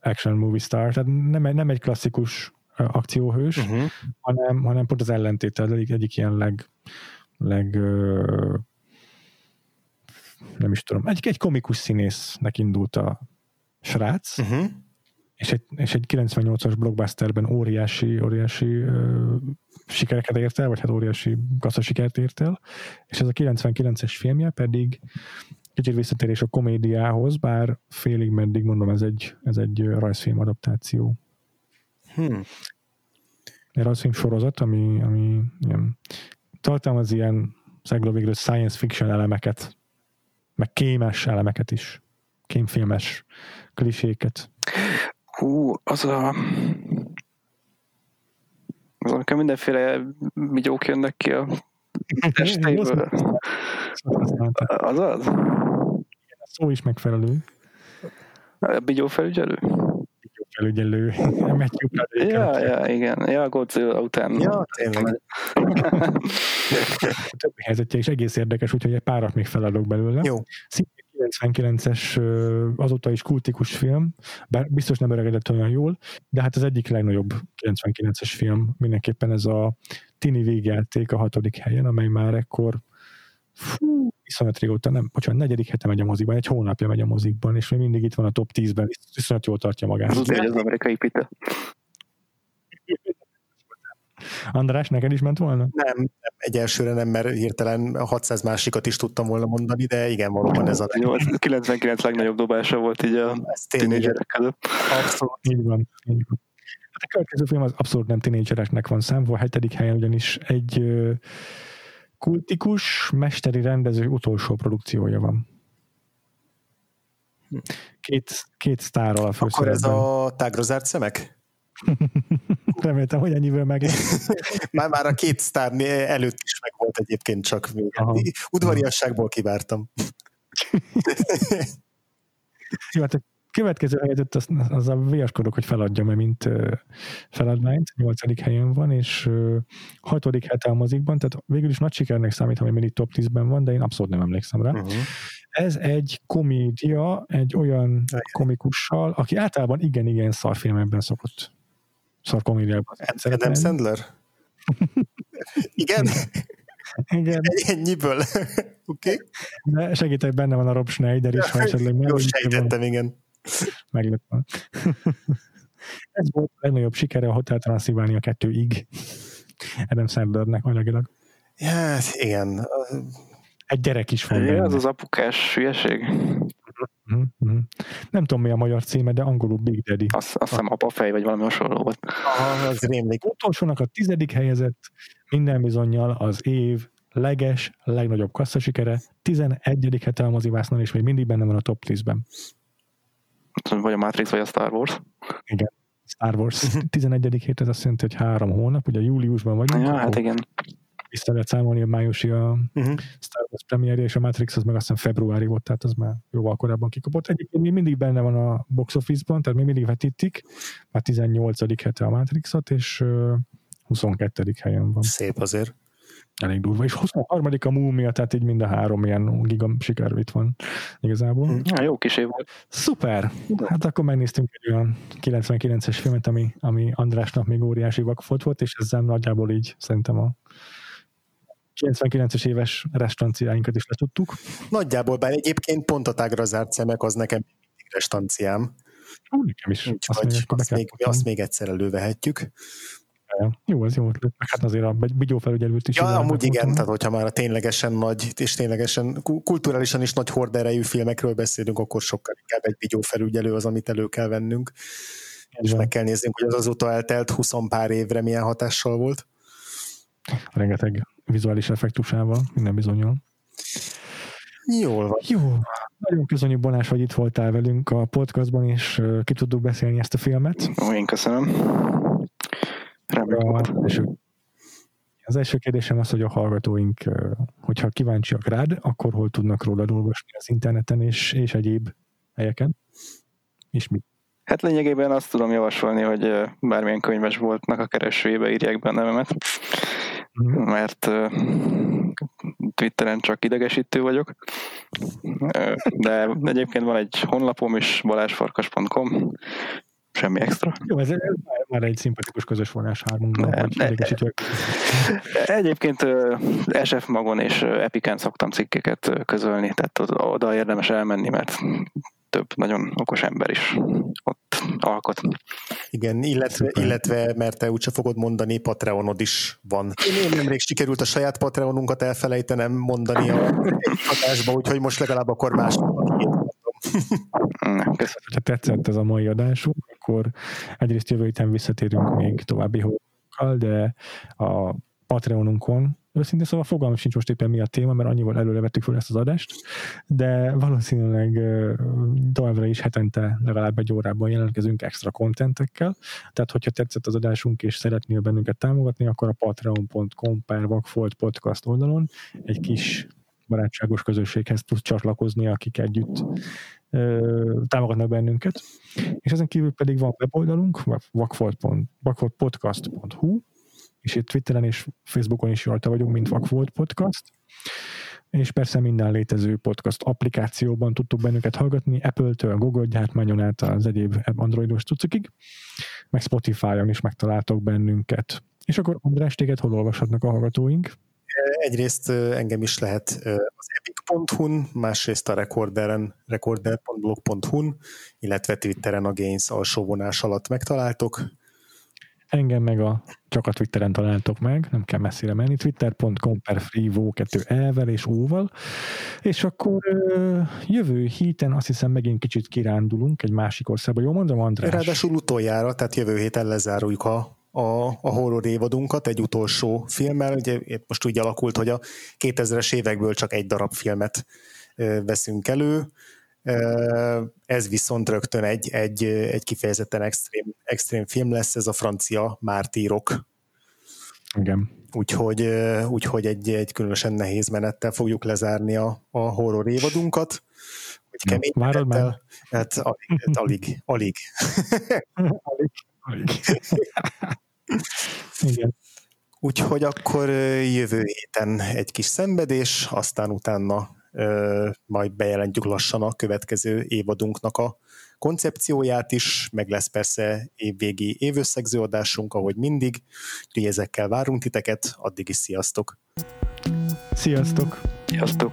action movie star, tehát nem, egy- nem egy klasszikus akcióhős, Uh-huh. hanem, hanem pont az ellentéte, az egyik, egyik ilyen leg, leg nem is tudom, egy, egy komikus színésznek indult a srác, Uh-huh. És egy, és egy 98-as blockbusterben óriási, óriási ö, sikereket ért el, vagy hát óriási sikert ért el, és ez a 99-es filmje pedig kicsit visszatérés a komédiához, bár félig meddig mondom, ez egy, ez egy rajzfilm adaptáció. Hmm. egy rajzfilm sorozat, ami, ami ilyen, tartalmaz ilyen végre science fiction elemeket, meg kémes elemeket is, kémfilmes kliséket. Hú, az a... Az, amikor mindenféle vigyók jönnek ki a testéből. Szóval használták. Az az? szó is megfelelő. Bigyó felügyelő? Bigyó felügyelő. Matthew Ja, ja, igen. Ja, Godzilla után. Ja, tényleg. A többi helyzetje is egész érdekes, úgyhogy egy párat még feladok belőle. Jó. Szintén 99-es, ö, azóta is kultikus film, bár biztos nem öregedett olyan jól, de hát az egyik legnagyobb 99-es film mindenképpen ez a tini végjáték a hatodik helyen, amely már ekkor fú, iszonyat régóta, nem, bocsánat, negyedik hete megy a mozikban, egy hónapja megy a mozikban, és még mindig itt van a top 10-ben, iszonyat jól tartja magát. Az az amerikai pita. András, neked is ment volna? Nem, nem, egy elsőre nem, mert hirtelen 600 másikat is tudtam volna mondani, de igen, valóban ez a... 99 legnagyobb dobása volt így a tínédzserek között. Abszolút. Így van. Így van. Hát a következő film az abszolút nem tinédzsereknek van számva, a hetedik helyen ugyanis egy kultikus, mesteri rendező utolsó produkciója van. Két, két sztárral a Akkor ez főszerepben. a tágra zárt szemek? Reméltem, hogy ennyiből meg. Már, már a két sztár előtt is meg volt egyébként, csak még udvariasságból kivártam. Jó, hát a következő helyzet az, az a viaskodok, hogy feladjam-e, mint feladványt. Nyolcadik helyen van, és hatodik hete a mozikban, tehát végül is nagy sikernek számít, ami mindig top 10-ben van, de én abszolút nem emlékszem rá. Uh-huh. Ez egy komédia, egy olyan komikussal, aki általában igen-igen szarfilmekben szokott szarkomédiában Adam. Sandler? Igen? Igen, Ennyiből? Oké. Okay. de segítek, benne van a Rob Schneider is, ha esetleg Jó, megvan, sejtettem, igen. meglep van. Ez volt a legnagyobb sikere a Hotel Transylvania 2-ig. Adam Sandlernek anyagilag. Ja, igen. Egy gyerek is van az az apukás hülyeség. Mhm, mhm. Nem tudom, mi a magyar címe, de angolul Big Daddy. Azt, azt hiszem apafej, vagy valami hasonló volt. Aha, az rémlik. Utolsónak a tizedik helyezett, minden bizonyal az év leges, legnagyobb kasszasikere, 11. hete a mozivásznál, és még mindig benne van a top 10-ben. Vagy a Matrix, vagy a Star Wars. Igen. Star Wars 11. hét, ez azt jelenti, hogy három hónap, ugye júliusban vagyunk, Ja, hát igen. Vissza lehet számolni a májusi a Uh-huh. Star Wars premierje, és a Matrix az meg azt hiszem februári volt, tehát az már jóval korábban kikapott. Egyébként még mindig benne van a box office-ban, tehát még mindig vetítik, már 18. hete a Matrixot, és ö, 22. helyen van. Szép azért. Elég durva. És 23. a Múmia, tehát így mind a három ilyen giga siker itt van igazából. Ja, jó kis év volt. Szuper! Hát akkor megnéztünk egy olyan 99-es filmet, ami, ami Andrásnak még óriási vakfolt volt, és ezzel nagyjából így szerintem a 99-es éves restanciáinkat is letudtuk. Nagyjából, bár egyébként pont a tágra zárt szemek az nekem restanciám. Nekem is. Azt, Úgyhogy még, azt, még, azt még egyszer elővehetjük. Jó, ez jó ötlet. Hát azért a Bigyó felügyelőt is. Ja, amúgy igen, voltam. tehát hogyha már a ténylegesen nagy, és ténylegesen ku- kulturálisan is nagy horderejű filmekről beszélünk, akkor sokkal inkább egy videó felügyelő az, amit elő kell vennünk, Így és meg kell néznünk, hogy az azóta eltelt 20 pár évre milyen hatással volt. Rengeteg vizuális effektusával, minden bizonyal. Jól van. Jó, nagyon köszönjük Balázs, hogy itt voltál velünk a podcastban, és ki tudtuk beszélni ezt a filmet. Ó, én köszönöm. Volt. Az első, az első kérdésem az, hogy a hallgatóink, hogyha kíváncsiak rád, akkor hol tudnak róla olvasni az interneten és, és egyéb helyeken? És mi? Hát lényegében azt tudom javasolni, hogy bármilyen könyves voltnak a keresőjébe írják be a nevemet. Mert ö, Twitteren csak idegesítő vagyok. De egyébként van egy honlapom is, balázsfarkas.com, semmi extra. Jó, ez, már- már egy szimpatikus közös vonás hármunkban, idegesítőek. Egyébként SF Magon és Epiken szoktam cikkeket közölni, tehát oda érdemes elmenni, mert több nagyon okos ember is ott alkot. Igen, illetve, illetve mert te úgyse fogod mondani, Patreonod is van. Én, nemrég sikerült a saját Patreonunkat elfelejtenem mondani a adásba, úgyhogy most legalább akkor más. Mm, Köszönöm. Ha tetszett ez a mai adásunk, akkor egyrészt jövő héten visszatérünk még további hónapokkal, de a Patreonunkon, őszintén szóval fogalmam sincs most éppen mi a téma, mert annyival előre vettük fel ezt az adást, de valószínűleg továbbra is hetente legalább egy órában jelentkezünk extra kontentekkel, tehát hogyha tetszett az adásunk és szeretnél bennünket támogatni, akkor a patreon.com per Vagfolt podcast oldalon egy kis barátságos közösséghez tud csatlakozni, akik együtt ö, támogatnak bennünket. És ezen kívül pedig van weboldalunk, vakfoltpodcast.hu, és itt Twitteren és Facebookon is rajta vagyunk, mint Vakfolt Podcast és persze minden létező podcast applikációban tudtuk bennünket hallgatni, Apple-től, Google gyártmányon át az egyéb androidos cuccokig, meg Spotify-on is megtaláltok bennünket. És akkor András, téged hol olvashatnak a hallgatóink? Egyrészt engem is lehet az epic.hu-n, másrészt a recorderen, recorder.blog.hu-n, illetve Twitteren a Gains alsó vonás alatt megtaláltok. Engem meg a, csak a Twitteren találtok meg, nem kell messzire menni, twitter.com per freevo 2 elvel és óval, és akkor jövő héten azt hiszem megint kicsit kirándulunk egy másik országba, jól mondom András? Ráadásul utoljára, tehát jövő héten lezáruljuk a a, a horror évadunkat egy utolsó filmmel. Ugye most úgy alakult, hogy a 2000-es évekből csak egy darab filmet veszünk elő, ez viszont rögtön egy, egy, egy kifejezetten extrém, extrém film lesz, ez a francia Mártírok. Igen. Úgyhogy, úgyhogy egy, egy különösen nehéz menettel fogjuk lezárni a, a horror évadunkat. Hogy kemény ja, Várod menettel, hát alig, hát alig, alig. alig, alig. Igen. Úgyhogy akkor jövő héten egy kis szenvedés, aztán utána majd bejelentjük lassan a következő évadunknak a koncepcióját is, meg lesz persze évvégi évösszegző adásunk, ahogy mindig, úgyhogy ezekkel várunk titeket, addig is sziasztok! Sziasztok! Sziasztok!